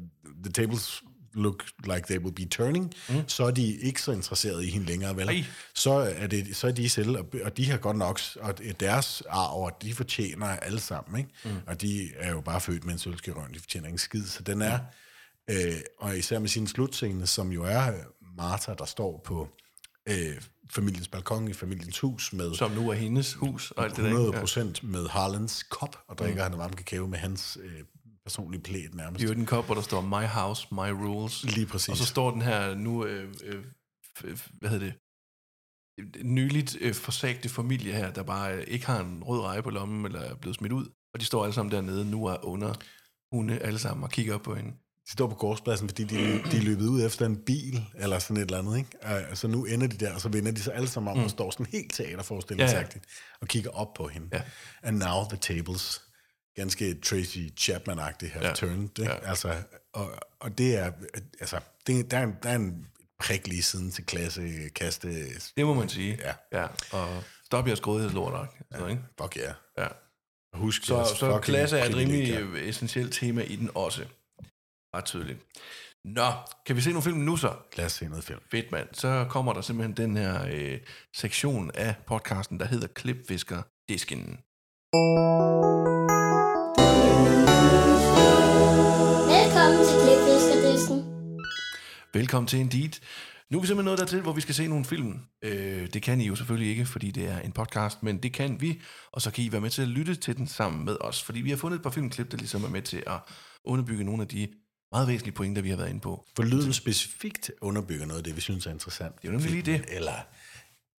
the tables look like they will be turning, mm. så er de ikke så interesserede i hende længere, vel?
Ej.
Så er, det, så er de selv, og, de har godt nok, og er deres arv, og de fortjener alle sammen, ikke? Mm. Og de er jo bare født med en sølvskærøn, de fortjener ingen skid, så den er, øh, og især med sin slutscene, som jo er Martha, der står på øh, familiens balkon i familiens hus med
Som nu er hendes hus og alt det der.
100
ikke? Ja.
procent med Harlands kop, og drikker mm. han varm kakao med hans øh, personlige plæt nærmest.
Det er jo den kop, hvor der står My House, My Rules.
Lige præcis.
Og så står den her nu, øh, øh, f- hvad hedder det, nyligt øh, forsagte familie her, der bare øh, ikke har en rød reje på lommen, eller er blevet smidt ud. Og de står alle sammen dernede, nu er under hunde alle sammen, og kigger op på hende.
De står på gårdspladsen, fordi de, de er løbet ud efter en bil, eller sådan et eller andet, ikke? Øh, Så nu ender de der, og så vender de sig alle sammen om, mm. og står sådan helt teaterforestillingsagtigt, og kigger op på hende.
Ja.
And now the tables, ganske Tracy Chapman-agtigt, have
Ja.
turned, ikke?
Ja.
Altså, og, og det er, altså, det, der, er en, der er en prik lige siden til klasse, kaste,
Det må man sige.
Ja.
ja. Og stop jeres grådighedslort, ja. ikke?
fuck yeah.
Ja.
Husk
Så, så klasse er et rimelig essentielt tema i den også. Ret tydeligt. Nå, kan vi se nogle film nu så?
Lad os se noget film.
Fedt, mand. Så kommer der simpelthen den her øh, sektion af podcasten, der hedder Klipfisker Disken.
Velkommen til
Indeed. Nu er vi simpelthen nået dertil, hvor vi skal se nogle film. Øh, det kan I jo selvfølgelig ikke, fordi det er en podcast, men det kan vi, og så kan I være med til at lytte til den sammen med os, fordi vi har fundet et par filmklip, der ligesom er med til at underbygge nogle af de meget væsentlige pointer, vi har været inde på.
For lyden specifikt underbygger noget af det, vi synes er interessant.
Det er jo nemlig lige det.
Eller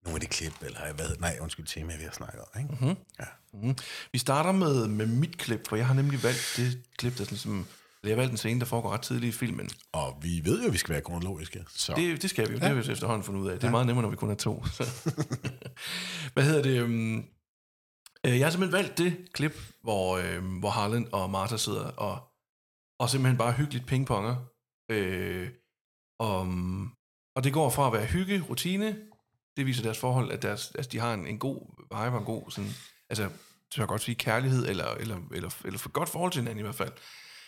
nogle af de klip, eller hvad, nej, undskyld, tema, vi har snakket om. Ikke?
Mhm.
Mm-hmm. Ja.
Mm. Vi starter med, med mit klip, for jeg har nemlig valgt det klip, der sådan, som, jeg har valgt en scene, der foregår ret tidligt i filmen.
Og vi ved jo, at vi skal være kronologiske. Så.
Det, det skal vi jo, det har vi jo efterhånden fundet ud af. Det er meget nemmere, når vi kun er to. Så. Hvad hedder det? Um, jeg har simpelthen valgt det klip, hvor, øh, hvor Harlan og Martha sidder og, og simpelthen bare hyggeligt pingponger. Øh, om, og det går fra at være hygge, rutine, det viser deres forhold, at deres, altså, de har en, en god vibe og en god sådan, altså tør jeg godt sige kærlighed, eller, eller, eller, eller for godt forhold til hinanden i hvert fald.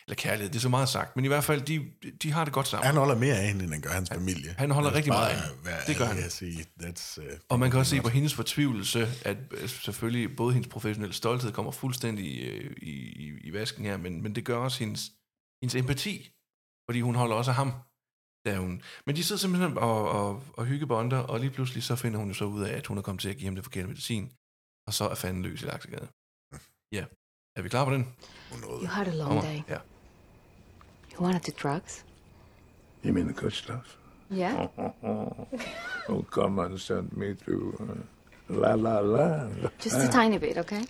Eller kærlighed, det er så meget sagt, men i hvert fald, de, de har det godt sammen.
Han holder mere af hende, end han gør hans familie.
han holder rigtig meget af hende. Det gør han.
Sige. That's, uh,
Og man kan også se på hendes fortvivlelse, at øh, selvfølgelig både hendes professionelle stolthed kommer fuldstændig øh, i, i, i vasken her, men, men det gør også hendes, hendes empati, fordi hun holder også af ham. Da hun, men de sidder simpelthen og, og, og hyggebonder, og lige pludselig så finder hun jo så ud af, at hun er kommet til at give ham det forkerte medicin, og så er fanden løs i laksegade. Ja. Er vi klar på den?
You had a long
Kommer.
day.
Ja.
You wanted the drugs?
You mean the good stuff?
Yeah.
Oh, come and send me through. uh, La La La.
Just a tiny bit, okay?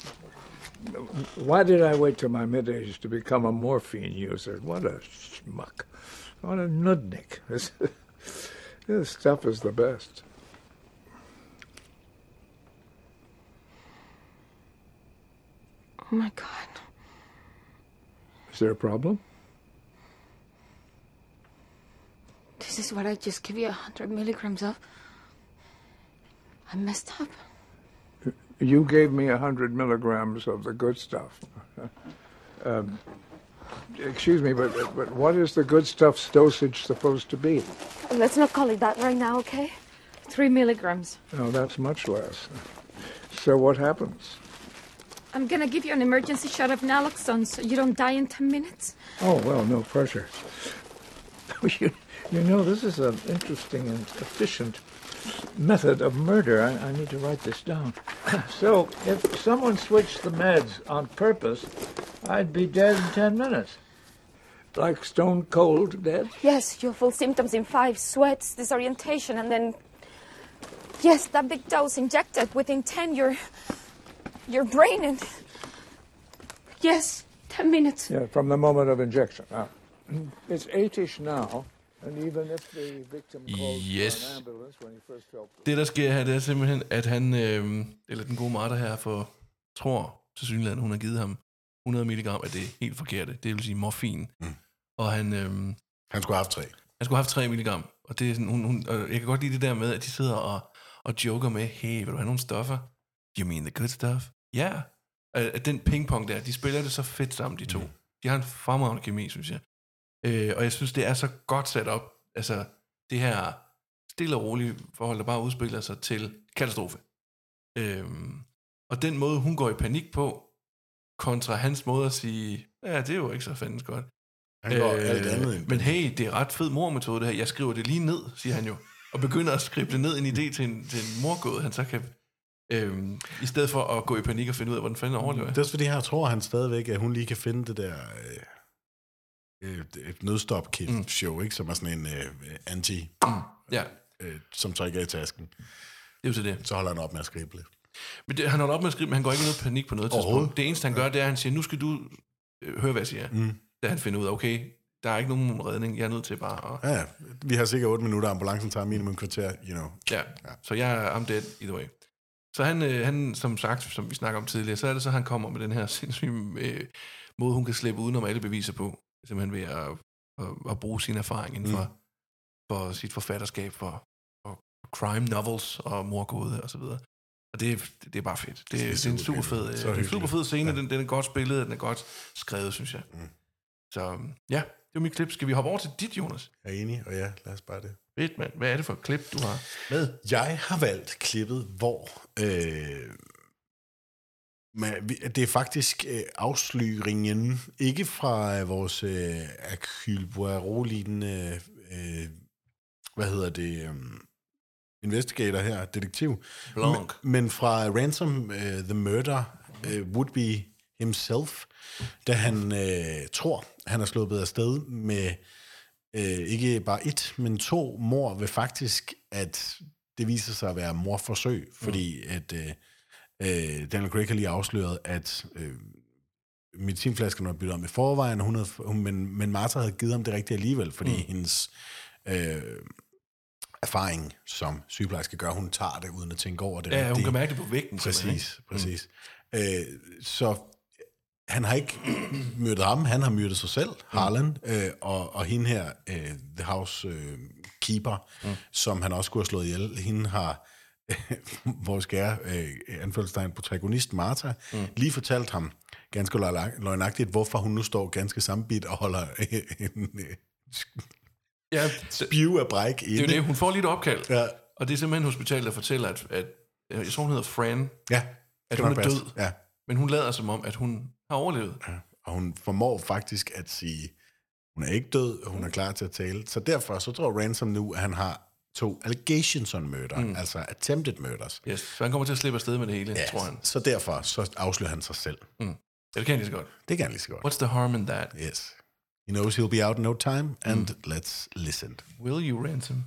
Why did I wait till my mid-age to become a morphine user? What a schmuck. What a nudnik. This, this stuff is the best.
Oh my god.
Is there a problem?
This is what I just give you a hundred milligrams of. I messed up.
You gave me a hundred milligrams of the good stuff. um, excuse me, but but what is the good stuff's dosage supposed to be?
Let's not call it that right now, okay? Three milligrams.
No, that's much less. So what happens?
I'm gonna give you an emergency shot of naloxone so you don't die in ten minutes.
Oh well, no pressure. You, you know, this is an interesting and efficient method of murder. I, I need to write this down. so, if someone switched the meds on purpose, I'd be dead in ten minutes. Like stone cold dead.
Yes, your full symptoms in five sweats, disorientation, and then. Yes, that big dose injected within 10, your. Your brain and. Yes, 10 minutes.
Yeah, from the moment of injection. Now, it's eight-ish now, and even if the victim called
Yes. Det, der sker her, det er simpelthen, at han, øh, eller den gode Martha her, for, tror til synligheden, hun har givet ham 100 mg af det helt forkerte, det vil sige morfin. Mm. Og han, øh,
Han skulle have haft tre.
han skulle have haft 3 mg, og det er sådan, hun, hun, og jeg kan godt lide det der med, at de sidder og, og joker med, hey, vil du have nogle stoffer? You mean the good stuff? Ja. At den pingpong der, de spiller det så fedt sammen, de to. Mm. De har en fremragende kemi, synes jeg. Øh, og jeg synes, det er så godt sat op. Altså, det her stille og rolige forhold, der bare udspiller sig til katastrofe. Øhm, og den måde, hun går i panik på, kontra hans måde at sige, ja, det er jo ikke så fandens godt.
Han går øh, alt andet end
men hey, det er ret fed mormetode det her. Jeg skriver det lige ned, siger han jo. Og begynder at skrive ned en idé til en, til en morgåde, han så kan... Øhm, I stedet for at gå i panik og finde ud af, hvordan fanden overlever jeg.
Det er også fordi, her tror han stadigvæk, at hun lige kan finde det der øh, øh, et nødstop kit mm. show, ikke? som er sådan en øh, anti,
Ja,
øh, som trækker i tasken.
det er jo så det.
Så holder han op med at skrible.
Men det, han holder op med at skrive, men han går ikke i noget panik på noget tidspunkt. Det eneste, han gør, det er, at han siger, nu skal du øh, høre, hvad jeg siger. Mm. Da han finder ud af, okay, der er ikke nogen redning, jeg er nødt til bare at...
Ja, ja. vi har sikkert 8 minutter, ambulancen tager minimum kvarter, you know.
Ja, så jeg er I'm dead either way. Så han, øh, han, som sagt, som vi snakker om tidligere, så er det så, han kommer med den her sindssyge øh, måde, hun kan slippe udenom alle beviser på. Simpelthen ved at, at, at bruge sin erfaring inden for, for sit forfatterskab for, for crime novels og morgåde og så videre. Og det, er- det er bare fedt. Det, det, er, det er en super fed, øh, en super fed scene. Ja. Den, den er godt spillet, den er godt skrevet, synes jeg. Mm. Så ja, det var mit klip. Skal vi hoppe over til dit, Jonas?
Jeg er enig, og ja, lad os bare det.
Fedt, mand. Hvad er det for et klip, du har med?
Jeg har valgt klippet, hvor øh, men det er faktisk øh, afsløringen, ikke fra øh, vores øh, Hercule Poirot-lignende, øh, hvad hedder det, øh, investigator her, detektiv,
Blanc.
men, men fra Ransom uh, the Murder uh, would be himself, da han øh, tror, han er sluppet afsted med øh, ikke bare et, men to mor ved faktisk, at det viser sig at være morforsøg, fordi at øh, øh, Daniel Craig har lige afsløret, at øh, medicinflasken var byttet om i forvejen, hun havde, hun, men, men Martha havde givet ham det rigtige alligevel, fordi mm. hendes øh, erfaring som sygeplejerske gør, hun tager det uden at tænke over det.
Ja, hun
rigtige.
kan mærke det på vægten. simpelthen?
Præcis, præcis. Mm. Øh, så han har ikke myrdet ham, han har myrdet sig selv, Harlan, øh, og, og hende her, øh, The House øh, Keeper, mm. som han også skulle have slået ihjel, hende har vores kære øh, anfølgelsestegn protagonist Martha mm. lige fortalt ham ganske løgn- løgnagtigt, hvorfor hun nu står ganske sammenbit og holder en øh,
Ja, det,
spive af bræk
det er jo
inde.
det. Hun får lige et opkald.
Ja.
Og det er simpelthen hospitalet, der fortæller, at, at jeg tror, hun hedder Fran,
Ja,
at hun er
passe.
død.
Ja.
Men hun lader som om, at hun har overlevet.
Ja, og hun formår faktisk at sige, hun er ikke død, og hun er klar til at tale. Så derfor så tror Ransom nu, at han har to allegations on murder, mm. altså attempted murders.
Yes. Så han kommer til at slippe afsted med det hele,
Ja,
tror han.
Så derfor så afslører han sig selv.
Ja, det kan han lige så godt.
Det kan han lige så godt.
What's the harm in that?
Yes. He knows he'll be out in no time, and mm. let's listen.
Will you ransom?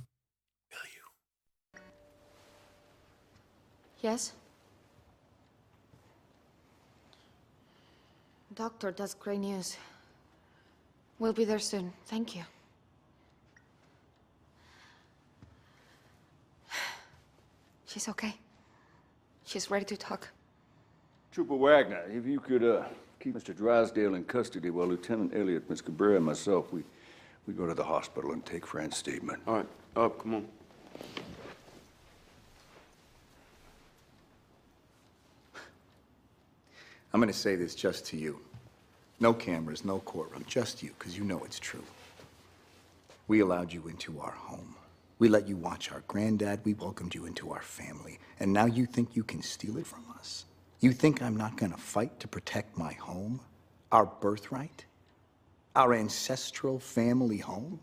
Yes? Doctor, that's great news. We'll be there soon. Thank you. She's okay. She's ready to talk.
Trooper Wagner, if you could uh, keep Mr. Drysdale in custody while Lieutenant Elliot, Miss Cabrera, and myself, we, we go to the hospital and take Fran's statement.
All right, up, come on.
I'm going to say this just to you. No cameras, no courtroom, just you, because you know it's true. We allowed you into our home. We let you watch our granddad. We welcomed you into our family. And now you think you can steal it from us? You think I'm not going to fight to protect my home? Our birthright? Our ancestral family home?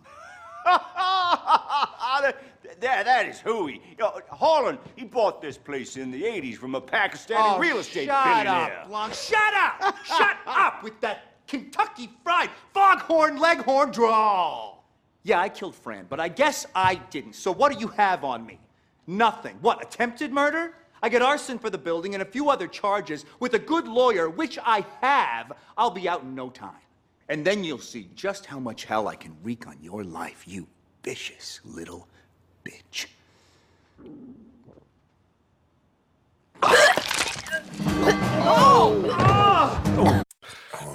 That, that, that is hooey. You know, Harlan, he bought this place in the 80s from a Pakistani oh, real estate
Oh, shut
billionaire.
up, Blanc. Shut up! shut up with that Kentucky Fried Foghorn Leghorn drawl. Yeah, I killed Fran, but I guess I didn't. So what do you have on me? Nothing. What, attempted murder? I get arson for the building and a few other charges. With a good lawyer, which I have, I'll be out in no time.
And then you'll see just how much hell I can wreak on your life, you vicious little bitch.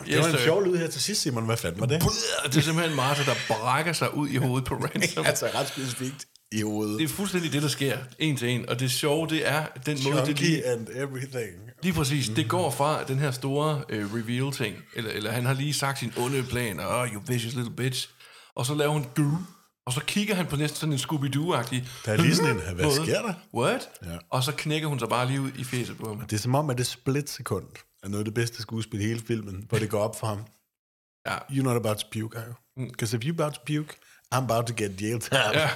Det var en sjov lyd her til sidst, Simon. Hvad fanden var det?
Det er simpelthen Martha, der brækker sig ud i hovedet på Ransom.
altså ret specifikt i hovedet.
Det er fuldstændig det, der sker, en til en. Og det sjove, det er den måde, det
Chunky
lige,
and everything.
lige præcis, det går fra den her store øh, reveal-ting, eller, eller han har lige sagt sin onde plan, og oh, you vicious little bitch, og så laver hun du, og så kigger han på næsten sådan en Scooby-Doo-agtig
Der er lige sådan en, hvad
måde.
sker der?
What?
Ja.
Og så knækker hun sig bare lige ud i fjeset på ham.
Det er som om, at det split-sekund er noget af det bedste skuespil i hele filmen, hvor det går op for ham.
Ja.
You're not about to puke, are you? Because if you're about to puke, I'm about to get jail time.
Ja.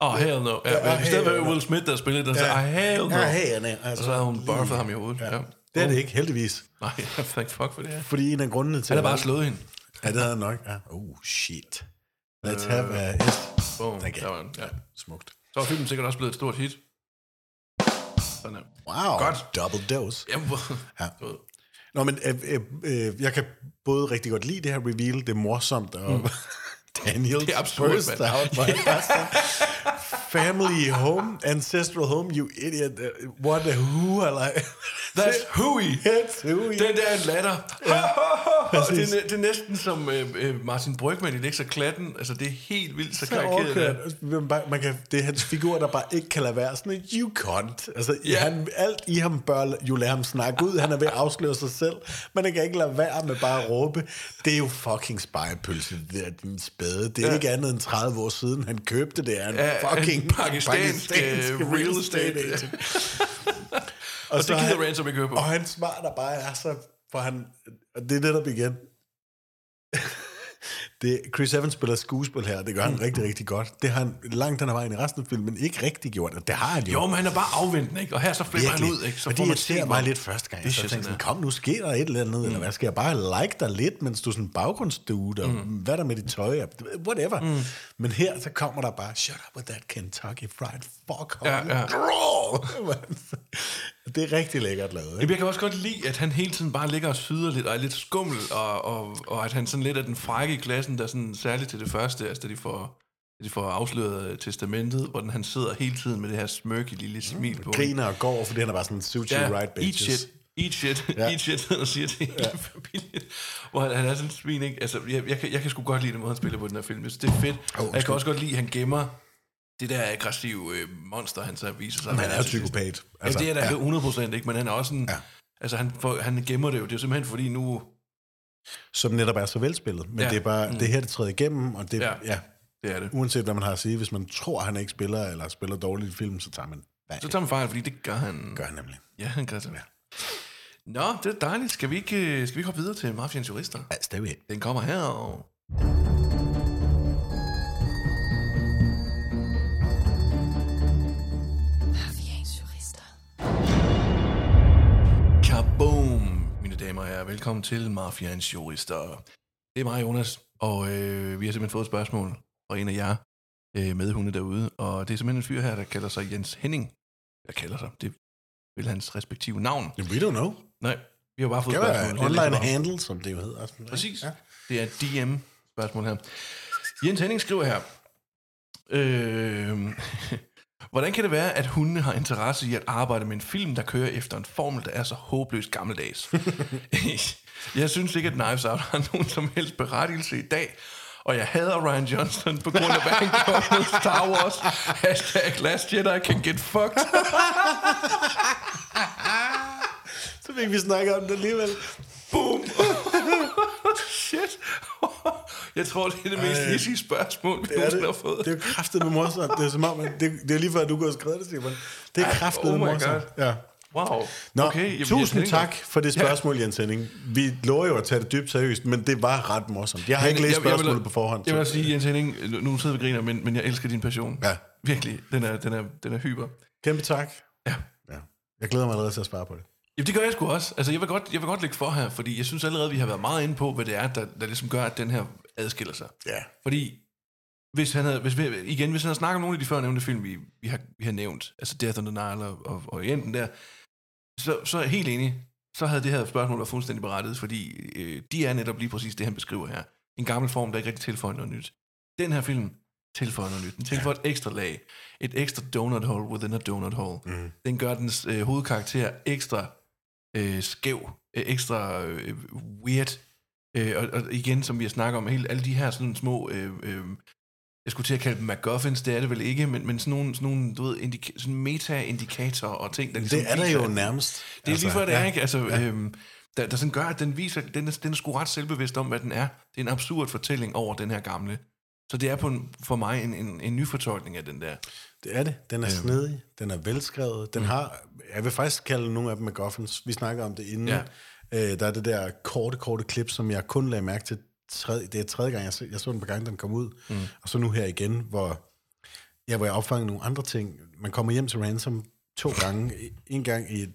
Åh, oh, hell no. Ja, men i stedet for Will Smith, der spillede den, så
Ja.
hell no.
Ja, hell no.
Og
Altså,
så havde hun buffet ham i hovedet. Ja.
Det er det ikke, heldigvis.
Nej, thank fuck for det her.
Fordi en af grundene til...
Han har bare slået hende.
Ja, det havde han nok. Ja. Oh, shit. Let's have a... Yes.
Boom,
Thank you.
der var den, ja.
Smukt.
Så var filmen sikkert også blevet et stort hit. Sådan her.
Wow.
Godt.
Double dose. Ja.
ved.
Nå, men øh, øh, øh, jeg kan både rigtig godt lide det her reveal, det er morsomt, og mm. Daniel
Det er absurd,
out. sådan, Family home, ancestral home, you idiot. Uh, What a who, eller...
That's hooey.
That's who.
Den der er en latter. Ja, det, er, det er næsten som øh, øh, Martin Brygman i Lex og Klatten. Altså, det er helt vildt så
så
karikeret. er.
Altså, Man, kan, det er hans figur, der bare ikke kan lade være sådan et you cunt. Altså,
Ja.
han, alt i ham bør jo lade ham snakke ud. Han er ved at afsløre sig selv, men han kan ikke lade være med bare at råbe. Det er jo fucking spejepølse, det er din spade. Det er
Ja.
ikke andet end 30 år siden, han købte det. Han
Ja,
fucking
en pakistansk, øh, real estate.
agent.
Og det
så
gider
han-
Ransom ikke høre på.
Og hans svar, der bare er så... For han, og det er det, der igen. Det, Chris Evans spiller skuespil her, det gør han rigtig, rigtig godt. Det har han langt hen ad vejen i resten af filmen ikke rigtig gjort, og det har han jo.
Jo, men han er bare afventende, ikke? Og her så flipper han ud, ikke? Så
og det irriterer
hvor-
mig lidt første gang.
Det
Så jeg tænkte sådan, kom nu, sker der et eller andet, mm. eller hvad skal jeg bare like dig lidt, mens du er sådan en baggrundsdude, og
Mm.
hvad er der med dit tøj, og whatever. Mm. Men her, så kommer der bare, shut up with that Kentucky Fried Fuck.
Ja, ja.
det er rigtig lækkert lavet.
Jamen,
Ikke?
jeg kan også godt lide, at han hele tiden bare ligger og syder lidt, og er lidt skummel, og, og, og at han sådan lidt er den frække i klassen, der sådan særligt til det første, altså da de får, de får afsløret testamentet, hvor den, han sidder hele tiden med det her smørke lille smil på.
Griner og går, fordi han er bare sådan sushi
ja,
right
eat
bitches.
shit, eat shit, ja.
Ja.
eat shit, og siger til hele familien. Hvor han, han er sådan en svin, ikke? Altså, jeg, jeg, kan, jeg kan sgu godt lide den måde, han spiller på den her film. Jeg synes, det er fedt.
Oh,
og jeg kan også godt lide, at han gemmer det der aggressive øh, monster, han så viser sig.
Men han er
sidst.
psykopat.
Altså,
Altså,
det er da
ja.
ja. 100 procent, ikke? Men han er også en... Ja. Altså, han, får, han gemmer det jo. Det er jo simpelthen fordi nu...
Som netop er så velspillet. Men
Ja.
det er bare,
Mm.
det her, det træder igennem, og det,
Ja,
ja,
det er det.
uanset hvad man har at sige, hvis man tror, han ikke spiller, eller spiller dårligt i film, så tager man
Så tager man fejl, fordi det gør han...
Gør han nemlig.
Ja, han gør det. Ja. Nå, det er dejligt. Skal vi ikke, øh, skal vi ikke hoppe videre til Mafians Jurister?
Ja, stadig.
Den kommer her. Og... Velkommen til Mafians Jurister. Det er mig, Jonas, og øh, vi har simpelthen fået et spørgsmål fra en af jer øh, medhunde derude. Og det er simpelthen en fyr her, der kalder sig Jens Henning. Jeg kalder sig. Det vel hans respektive navn.
We don't know.
Nej, vi har bare fået
Det
spørgsmål.
online handle, som det jo hedder.
Præcis. Ja. Det er DM-spørgsmål her. Jens Henning skriver her. Øh, hvordan kan det være, at hundene har interesse i at arbejde med en film, der kører efter en formel, der er så håbløst gammeldags? jeg synes ikke, at Knives Out har nogen som helst berettigelse i dag, og jeg hader Ryan Johnson på grund af, hvad han gjorde med Star Wars. Hashtag Last Jedi can get fucked.
Så fik vi snakke om det alligevel.
Boom! Shit. Jeg tror, det er det mest hissige spørgsmål, vi nogensinde har fået.
det er jo kraftet med morsomt. Det er som om, det, det er lige før, at du kunne have skrevet det, Simon. Det er kraftet
oh
med morsomt. Ja.
Wow.
Nå,
Okay, jamen, jeg
tusind tak for det spørgsmål, Jens Henning. Vi lover jo at tage det dybt seriøst, men det var ret morsomt. Jeg har ikke læst
Jeg- jeg vil-
spørgsmålet på forhånd.
Jeg vil sige, Jens Henning, nu- sidder vi og griner, men, men jeg elsker din passion.
Ja.
Virkelig, den er, den er, den er hyper.
Kæmpe tak.
Ja.
ja. Jeg glæder mig allerede til at svare på det.
Jamen, det gør jeg sgu også. Altså, jeg vil, godt, jeg vil godt lægge for her, fordi jeg synes allerede, vi har været meget inde på, hvad det er, der, der ligesom gør, at den her adskiller sig.
Ja.
Fordi, hvis han havde, hvis vi, igen, hvis han havde snakket om nogle af de før nævnte film, vi, vi, har, vi har nævnt, altså Death on the Nile og, og, og Orienten der, så, så er jeg helt enig, så havde det her spørgsmål været fuldstændig berettiget, fordi øh, de er netop lige præcis det, han beskriver her. En gammel form, der ikke rigtig tilføjer noget nyt. Den her film tilføjer noget nyt. Den tilføjer et ekstra lag. Et ekstra donut hole within a donut hole.
Mm.
Den gør dens øh, hovedkarakter ekstra øh, skæv, øh, ekstra øh, weird. Øh, og, og igen, som vi har snakket om, hele, alle de her sådan små, øh, øh, jeg skulle til at kalde dem MacGuffins, det er det vel ikke, men, men sådan nogle, sådan nogle du ved, indika- sådan meta-indikatorer og ting, der ligesom
Det er der
viser,
jo nærmest.
Det er lige før det er,
ja.
ikke? Altså,
Ja.
øhm, der, der sådan gør, at den viser, den er, den er sgu ret selvbevidst om, hvad den er. Det er en absurd fortælling over den her gamle. Så det er på en, for mig en, en, en ny fortolkning af den der.
Det er det. Den er
Øhm.
snedig, den er velskrevet, den har, jeg vil faktisk kalde nogle af dem MacGuffins. Vi snakker om det inden.
Ja.
Øh, der er det der korte, korte klip, som jeg kun lagde mærke til. Tredje, det er tredje gang, jeg så, jeg så den på gang, den kom ud.
Mm.
Og så nu her igen, hvor, ja, hvor jeg opfanger nogle andre ting. Man kommer hjem til Ransom to gange. En gang i et...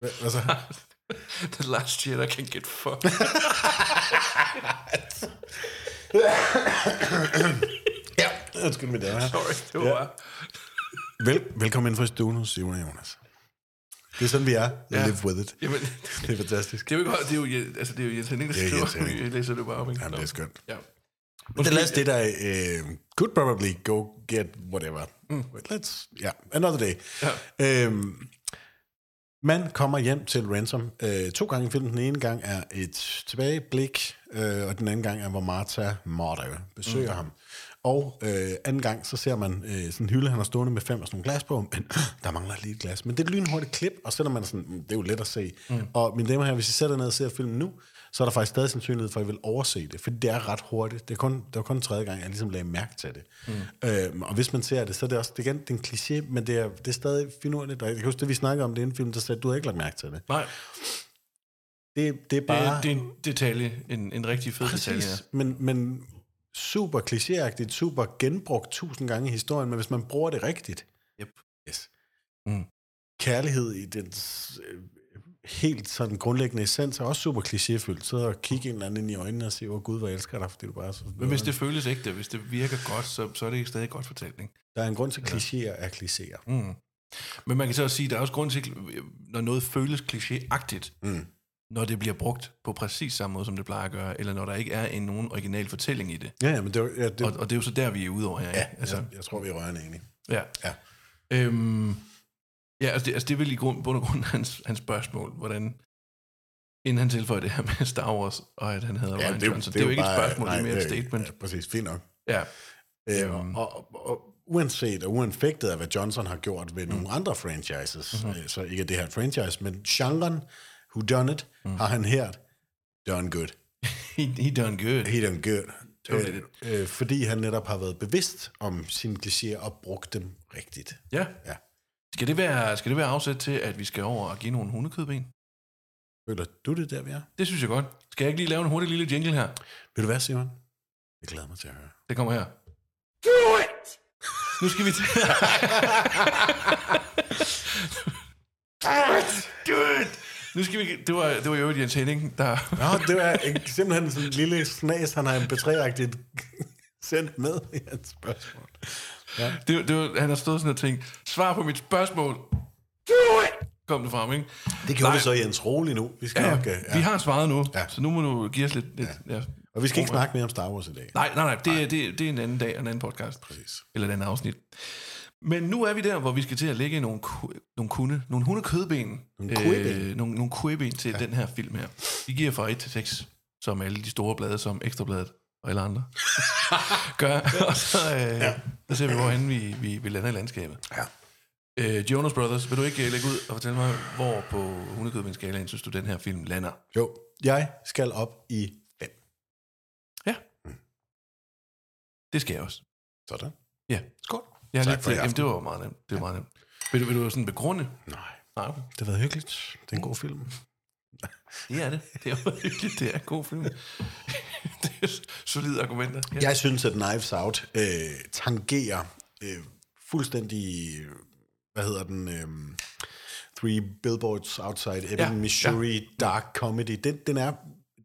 Hvad, hvad så?
The last Jedi can get fucked.
ja, undskyld mig, det her.
Sorry, det var
Ja. Vel, velkommen ind for stuen hos Simon Jonas. Det er sådan, vi er.
Ja.
Live with it.
Jamen,
Det er fantastisk.
det er jo, ikke, det er jo, altså, det er jo Jens Henning, der
er
skriver.
Jens Henning.
Jeg læser det bare op, ikke?
Jamen, det er skønt.
Ja.
Men det er det der, uh, could probably go get whatever. Mm. Let's, yeah, another day. Ja. Øhm, man kommer hjem til Ransom øh, to gange i filmen. Den ene gang er et tilbageblik, øh, og den anden gang er, hvor Martha Motto besøger mm. ham. Og øh, anden gang, så ser man øh, sådan en hylde, han har stående med fem og sådan nogle glas på, men der mangler lige et glas. Men det er et lynhurtigt klip, og så er man sådan, "Mm, det er jo let at se. Mm. Og mine damer her, hvis I sætter ned og ser filmen nu, så er der faktisk stadig sandsynlighed for, at I vil overse det, for det er ret hurtigt. Det er kun, det var kun tredje gang, jeg ligesom lagde mærke til det. Mm. Øhm, og hvis man ser det, så er det også, det er igen det er en kliché, men det er, det er stadig finurligt. Jeg kan huske, det vi snakkede om det inden film, der sagde, du har ikke lagt mærke til det.
Nej,
Det, det er
det,
bare...
er, det er en detalje, en, en rigtig fed detalje.
Præcis, men, men super klichéagtigt, super genbrugt tusind gange i historien, men hvis man bruger det rigtigt,
Yep.
yes.
Mm.
kærlighed i dens øh, helt sådan grundlæggende essens er også super klichéfyldt. Så at kigge en eller anden ind i øjnene og sige, åh Gud, hvor jeg elsker dig, fordi du bare så...
Men hvis det føles ægte, hvis det virker godt, så, så er det stadig godt fortælling.
Der er en grund til, at klichéer er klichéer.
Mm. Men man kan så også sige, at der er også grund til, når noget føles klichéagtigt,
Mm.
Når det bliver brugt på præcis samme måde, som det plejer at gøre, eller når der ikke er en nogen original fortælling i det.
Ja, ja, men det, ja, det,
Og, og det er jo så der, vi er ude over her.
ja, altså, jeg, jeg tror, vi er rørende enige.
Ja.
Ja.
Øhm, ja, altså det, altså det er vel i grund, bund og grund hans, hans spørgsmål, hvordan, inden han tilføjer det her med Star Wars, og at han hedder
Ja,
Ryan
det, er jo-
Johnson. Det, det er jo ikke
bare-
et spørgsmål, det er mere et statement.
Ja, præcis, fint nok.
Ja.
Øh,
Øhm.
og, og, og uanset og uanfægtet af, hvad Johnson har gjort ved nogle andre franchises,
Mhm.
mm-hmm. så ikke det her er franchise, men genren, who done it, mm. har han her done good.
He, he done good.
He done good.
Totally.
Øh, øh, fordi han netop har været bevidst om sine klichéer og brugt dem rigtigt.
Ja.
ja.
Skal det, være, skal det være afsæt til, at vi skal over og give nogle hundekødben?
Føler du det der, vi er?
Det synes jeg godt. Skal jeg ikke lige lave en hurtig lille jingle her?
Vil du være, Simon? Jeg glæder mig til at høre.
Det kommer her. Do it! Nu skal vi til... Do it! Nu skal vi... Det var, det var jo Jens Henning, der...
Nå, det var en- simpelthen sådan en lille snas, han har en betræagtigt sendt med i hans spørgsmål. Ja.
Det, det var, han har stået sådan og tænkt, svar på mit spørgsmål. Do it! Kom det frem, ikke?
Det gjorde vi så Jens rolig nu. Vi skal
Ja,
nok... øh,
ja. Vi har svaret nu, ja. så nu må du give os lidt... lidt ja. Ja.
Og vi skal ikke snakke mere om Star Wars i dag.
Nej, nej, nej. Det, nej. Det, det er en anden dag og en anden podcast.
Præcis.
Eller et andet afsnit. Men nu er vi der, hvor vi skal til at lægge nogle, nogle kunde, nogle hundekødben.
Nogle kueben.
Øh, nogle, nogle kueben til ja. den her film her. Vi giver fra 1 til 6, som alle de store blade, som Ekstrabladet og alle andre gør. Og så, øh, ja. så ser vi, hvorhen vi, vi, vi lander i landskabet.
Ja.
Øh, Jonas Brothers, vil du ikke øh, lægge ud og fortælle mig, hvor på hundekødbenskalaen synes du, den her film lander?
Jo, jeg skal op i 5.
Det skal jeg også.
Sådan.
Ja.
Skål.
Ja,
Tak for i
jamen, det var meget nemt. Det var meget nemt. Vil du, vil du sådan begrunde?
Nej.
Nej, okay.
Det har været hyggeligt. Det er en god film.
Det er det. Det er hyggeligt. Det er en god film. det er solide argumenter. Ja.
Jeg synes, at Knives Out øh, tangerer øh, fuldstændig, hvad hedder den, øh, Three Billboards Outside Ebbing,
ja,
Missouri, ja. dark comedy. Den, den er,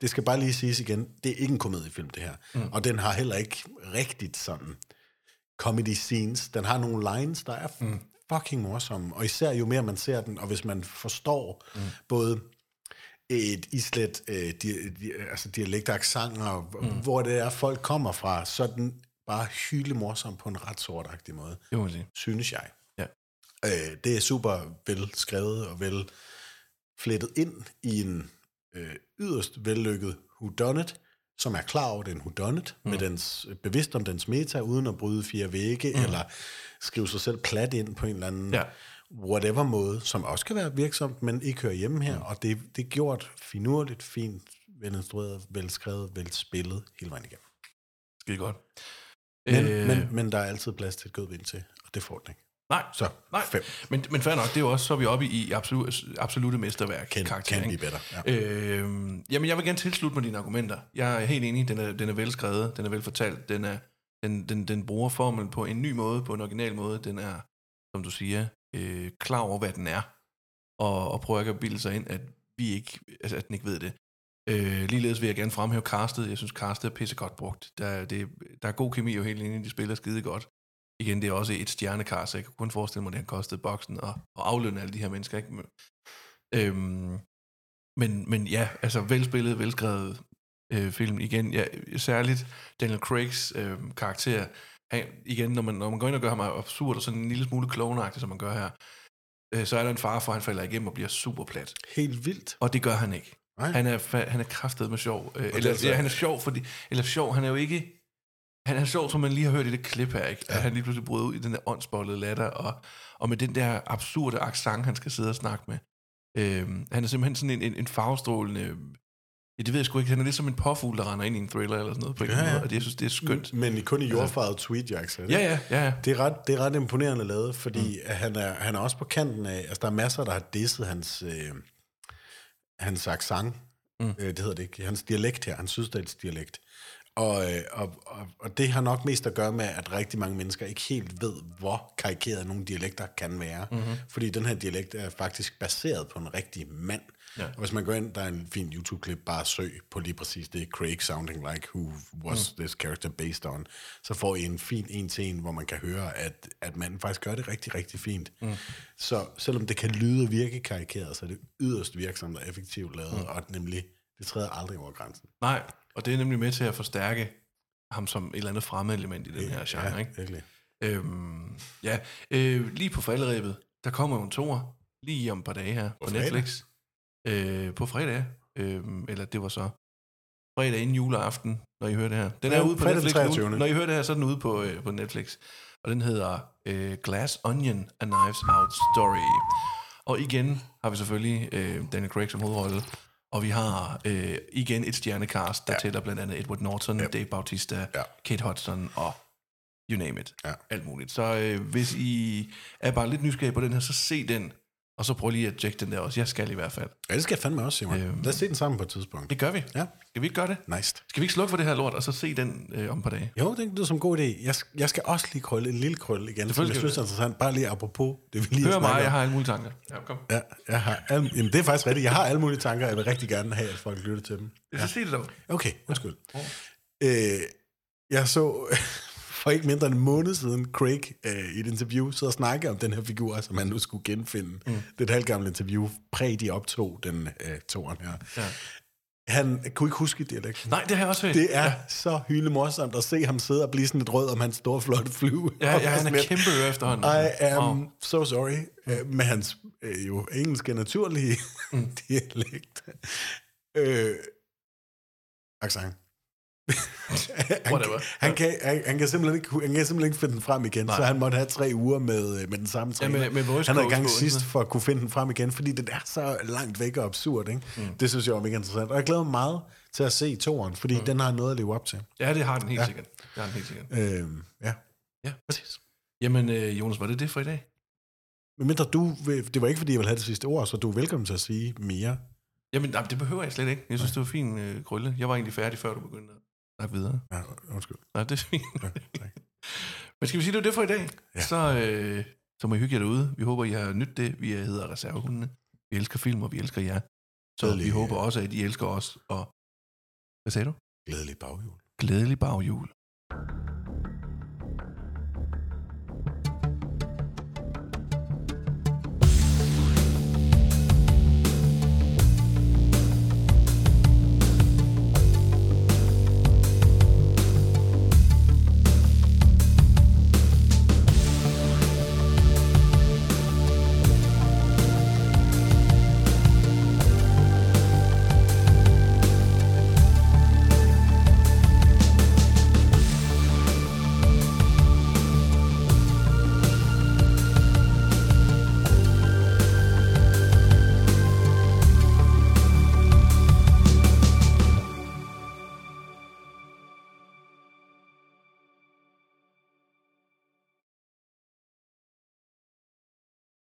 det skal bare lige siges igen, det er ikke en komediefilm, det her. Mm. Og den har heller ikke rigtigt sådan comedy scenes. Den har nogle lines, der er mm. fucking morsomme. Og især jo mere man ser den, og hvis man forstår mm. både et islet øh, di, di, altså dialekt og mm. hvor det er, folk kommer fra, så er den bare hyle morsom på en ret sortagtig måde.
Det må sige.
Synes jeg.
Ja.
Øh, det er super vel skrevet og vel flettet ind i en øh, yderst vellykket whodunit, som er klar over den whodunit, mm. med dens, bevidst om dens meta, uden at bryde fire vægge, mm. eller skrive sig selv plat ind på en eller anden
Ja.
whatever måde, som også kan være virksomt, men ikke hører hjemme her. Mm. Og det, det er gjort finurligt, fint, velinstrueret, velskrevet, velspillet hele vejen igennem.
Skide godt.
Men,
Øh.
men, men der er altid plads til et gødvind til, og det får den ikke.
Nej,
Så
nej.
fem.
Men, men fair nok, det er jo også, så er vi oppe i absolut, absolute mesterværk.
Can-
karakter,
can be better, ja.
Øh, jamen, jeg vil gerne tilslutte mig dine argumenter. Jeg er helt enig, den er, den er velskrevet, den er velfortalt, den, er, den, den, den bruger formelen på en ny måde, på en original måde. Den er, som du siger, øh, klar over, hvad den er, og, og prøver ikke at bilde sig ind, at vi ikke, altså, at den ikke ved det. Øh, ligeledes vil jeg gerne fremhæve castet. Jeg synes, castet er pissegodt brugt. Der, er- det, der er god kemi jo helt inde, de spiller skide godt. Igen, det er også et stjernekast, så jeg kan kun forestille mig, at det har kostet boksen og, og aflønne alle de her mennesker. Ikke? Men, øhm, men, men ja, altså velspillet, velskrevet øh, film. Igen, ja, særligt Daniel Craigs øh, karakter. Han, igen, når man, når man går ind og gør ham absurd og sådan en lille smule klovnagtig, som man gør her, øh, så er der en far for, at han falder igennem og bliver super plat.
Helt vildt.
Og det gør han ikke.
Nej.
Han er, han er kraftet med sjov. Øh,
det er
eller,
altså-
ja, han er sjov, fordi, eller sjov, han er jo ikke... Han er sjov, som man lige har hørt i det klip her, ikke? At han lige pludselig bryder ud i den der åndsbollede latter, og, og med den der absurde accent, han skal sidde og snakke med. Øhm, han er simpelthen sådan en, en, en farvestrålende... Ja, det ved jeg sgu ikke. Han er lidt som en påfugl, der render ind i en thriller eller sådan noget på en
Ja,
måde, og det, jeg synes, det er skønt.
Men kun i jordfarvet tweetjacks, er det?
Ja, ja, ja, ja.
Det er ret, det er ret imponerende lavet, fordi mm. han, er, han er også på kanten af, altså der er masser, der har disset hans, øh, hans accent, mm. øh, det hedder det ikke, hans dialekt her, hans sydstatsdialekt. Og, og, og det har nok mest at gøre med, at rigtig mange mennesker ikke helt ved, hvor karikeret nogle dialekter kan være.
Mhm.
Fordi den her dialekt er faktisk baseret på en rigtig mand.
Ja.
Og hvis man går ind, der er en fin YouTube-klip, bare søg på lige præcis det, Craig sounding like, who was mm. this character based on, så får I en fin en til en, hvor man kan høre, at, at manden faktisk gør det rigtig, rigtig fint. Mm. Så selvom det kan lyde og virke karikeret, så er det yderst virksomt og effektivt lavet, mm. og nemlig, det træder aldrig over grænsen.
Nej, og det er nemlig med til at forstærke ham som et eller andet fremmed element i den her genre,
ja,
ikke?
virkelig.
Øhm, ja, øh, lige på falderæbet, der kommer jo en toer, lige om et par dage her på, på
fredag?
Netflix. Øh, på fredag, øh, eller det var så fredag inden juleaften, når I hører det her. Den
Ja,
er ude på Netflix nu.
23..
Når I hører det her, så er den ude på, øh, på Netflix. og den hedder øh, Glass Onion, A Knives Out Story. Og igen har vi selvfølgelig øh, Daniel Craig som hovedrolle, og vi har øh, igen et stjernecast, der ja. tæller blandt andet Edward Norton, ja. Dave Bautista, ja. Kate Hudson og you name it.
Ja.
Alt muligt. Så øh, hvis I er bare lidt nysgerrige på den her, så se den. Og så prøv lige at tjekke den der også. Jeg skal i hvert fald.
Ja, det skal jeg fandme også, Simon. Øhm, Lad os se den sammen på et tidspunkt.
Det gør vi.
Ja.
Skal vi ikke gøre det?
Nice.
Skal vi ikke slukke for det her lort, og så se den øh, om et par dage?
Jo, det lyder som en god idé. Jeg, jeg skal også lige krølle en lille krølle igen, som jeg synes er interessant. Bare lige apropos det, vi lige
Hør mig, jeg har alle mulige tanker. Ja, kom.
Ja, jeg har al, jamen, det er faktisk rigtigt. Jeg har alle mulige tanker, jeg vil rigtig gerne have, at folk lytter til dem.
Så sig det dog.
Okay, undskyld. Øh, jeg så for ikke mindre end en måned siden Craig øh, i et interview så snakke om den her figur, som han nu skulle genfinde. Mm. Det er et halvgammelt interview, præg de optog den øh, toren her.
Ja.
Han kunne ikke huske dialekten.
Nej, det har jeg også hørt.
Det er
Ja.
så hylde morsomt at se ham sidde og blive sådan lidt rød om hans store, flotte flyve.
Ja, ja,
Og
han er
lidt,
kæmpe øre efterhånden.
I am
Wow.
wow. so sorry. Øh, med hans øh, jo engelske naturlige mm. dialekt. Øh, accent. Han,
Whatever.
han, kan, han, han, kan simpelthen ikke, han kan simpelthen ikke finde den frem igen,
Nej.
Nej. så han måtte have tre uger med, øh, med den samme
Ja,
træner.
med- med voice
han havde
coach
gang sidst for at kunne finde den frem igen, fordi den er så langt væk og absurd. Ikke? Mm. Det synes jeg var mega interessant. Og jeg glæder mig meget til at se toeren, fordi mm. den har noget at leve op til.
Ja, det har den helt
Ja.
sikkert. Det har den helt sikkert.
Øhm, ja.
Ja.
Præcis.
Jamen, øh, Jonas, var det det for i dag?
Men mindre du, det var ikke fordi, jeg ville have det sidste ord, så du er velkommen til at sige mere.
Jamen, nej, det behøver jeg slet ikke. Jeg synes, det var fin øh. Jeg var egentlig færdig, før du begyndte snakke videre.
Ja, undskyld.
Nej, det er fint. Men skal vi sige, det var det for i dag? Ja. Så, øh, så må I hygge jer derude. Vi håber, I har nydt det. Vi hedder Reservehundene. Vi elsker film, og vi elsker jer. Så
Glædelig,
vi håber
øh,
også, at I elsker os. Og hvad sagde du?
Glædelig baghjul.
Glædelig baghjul.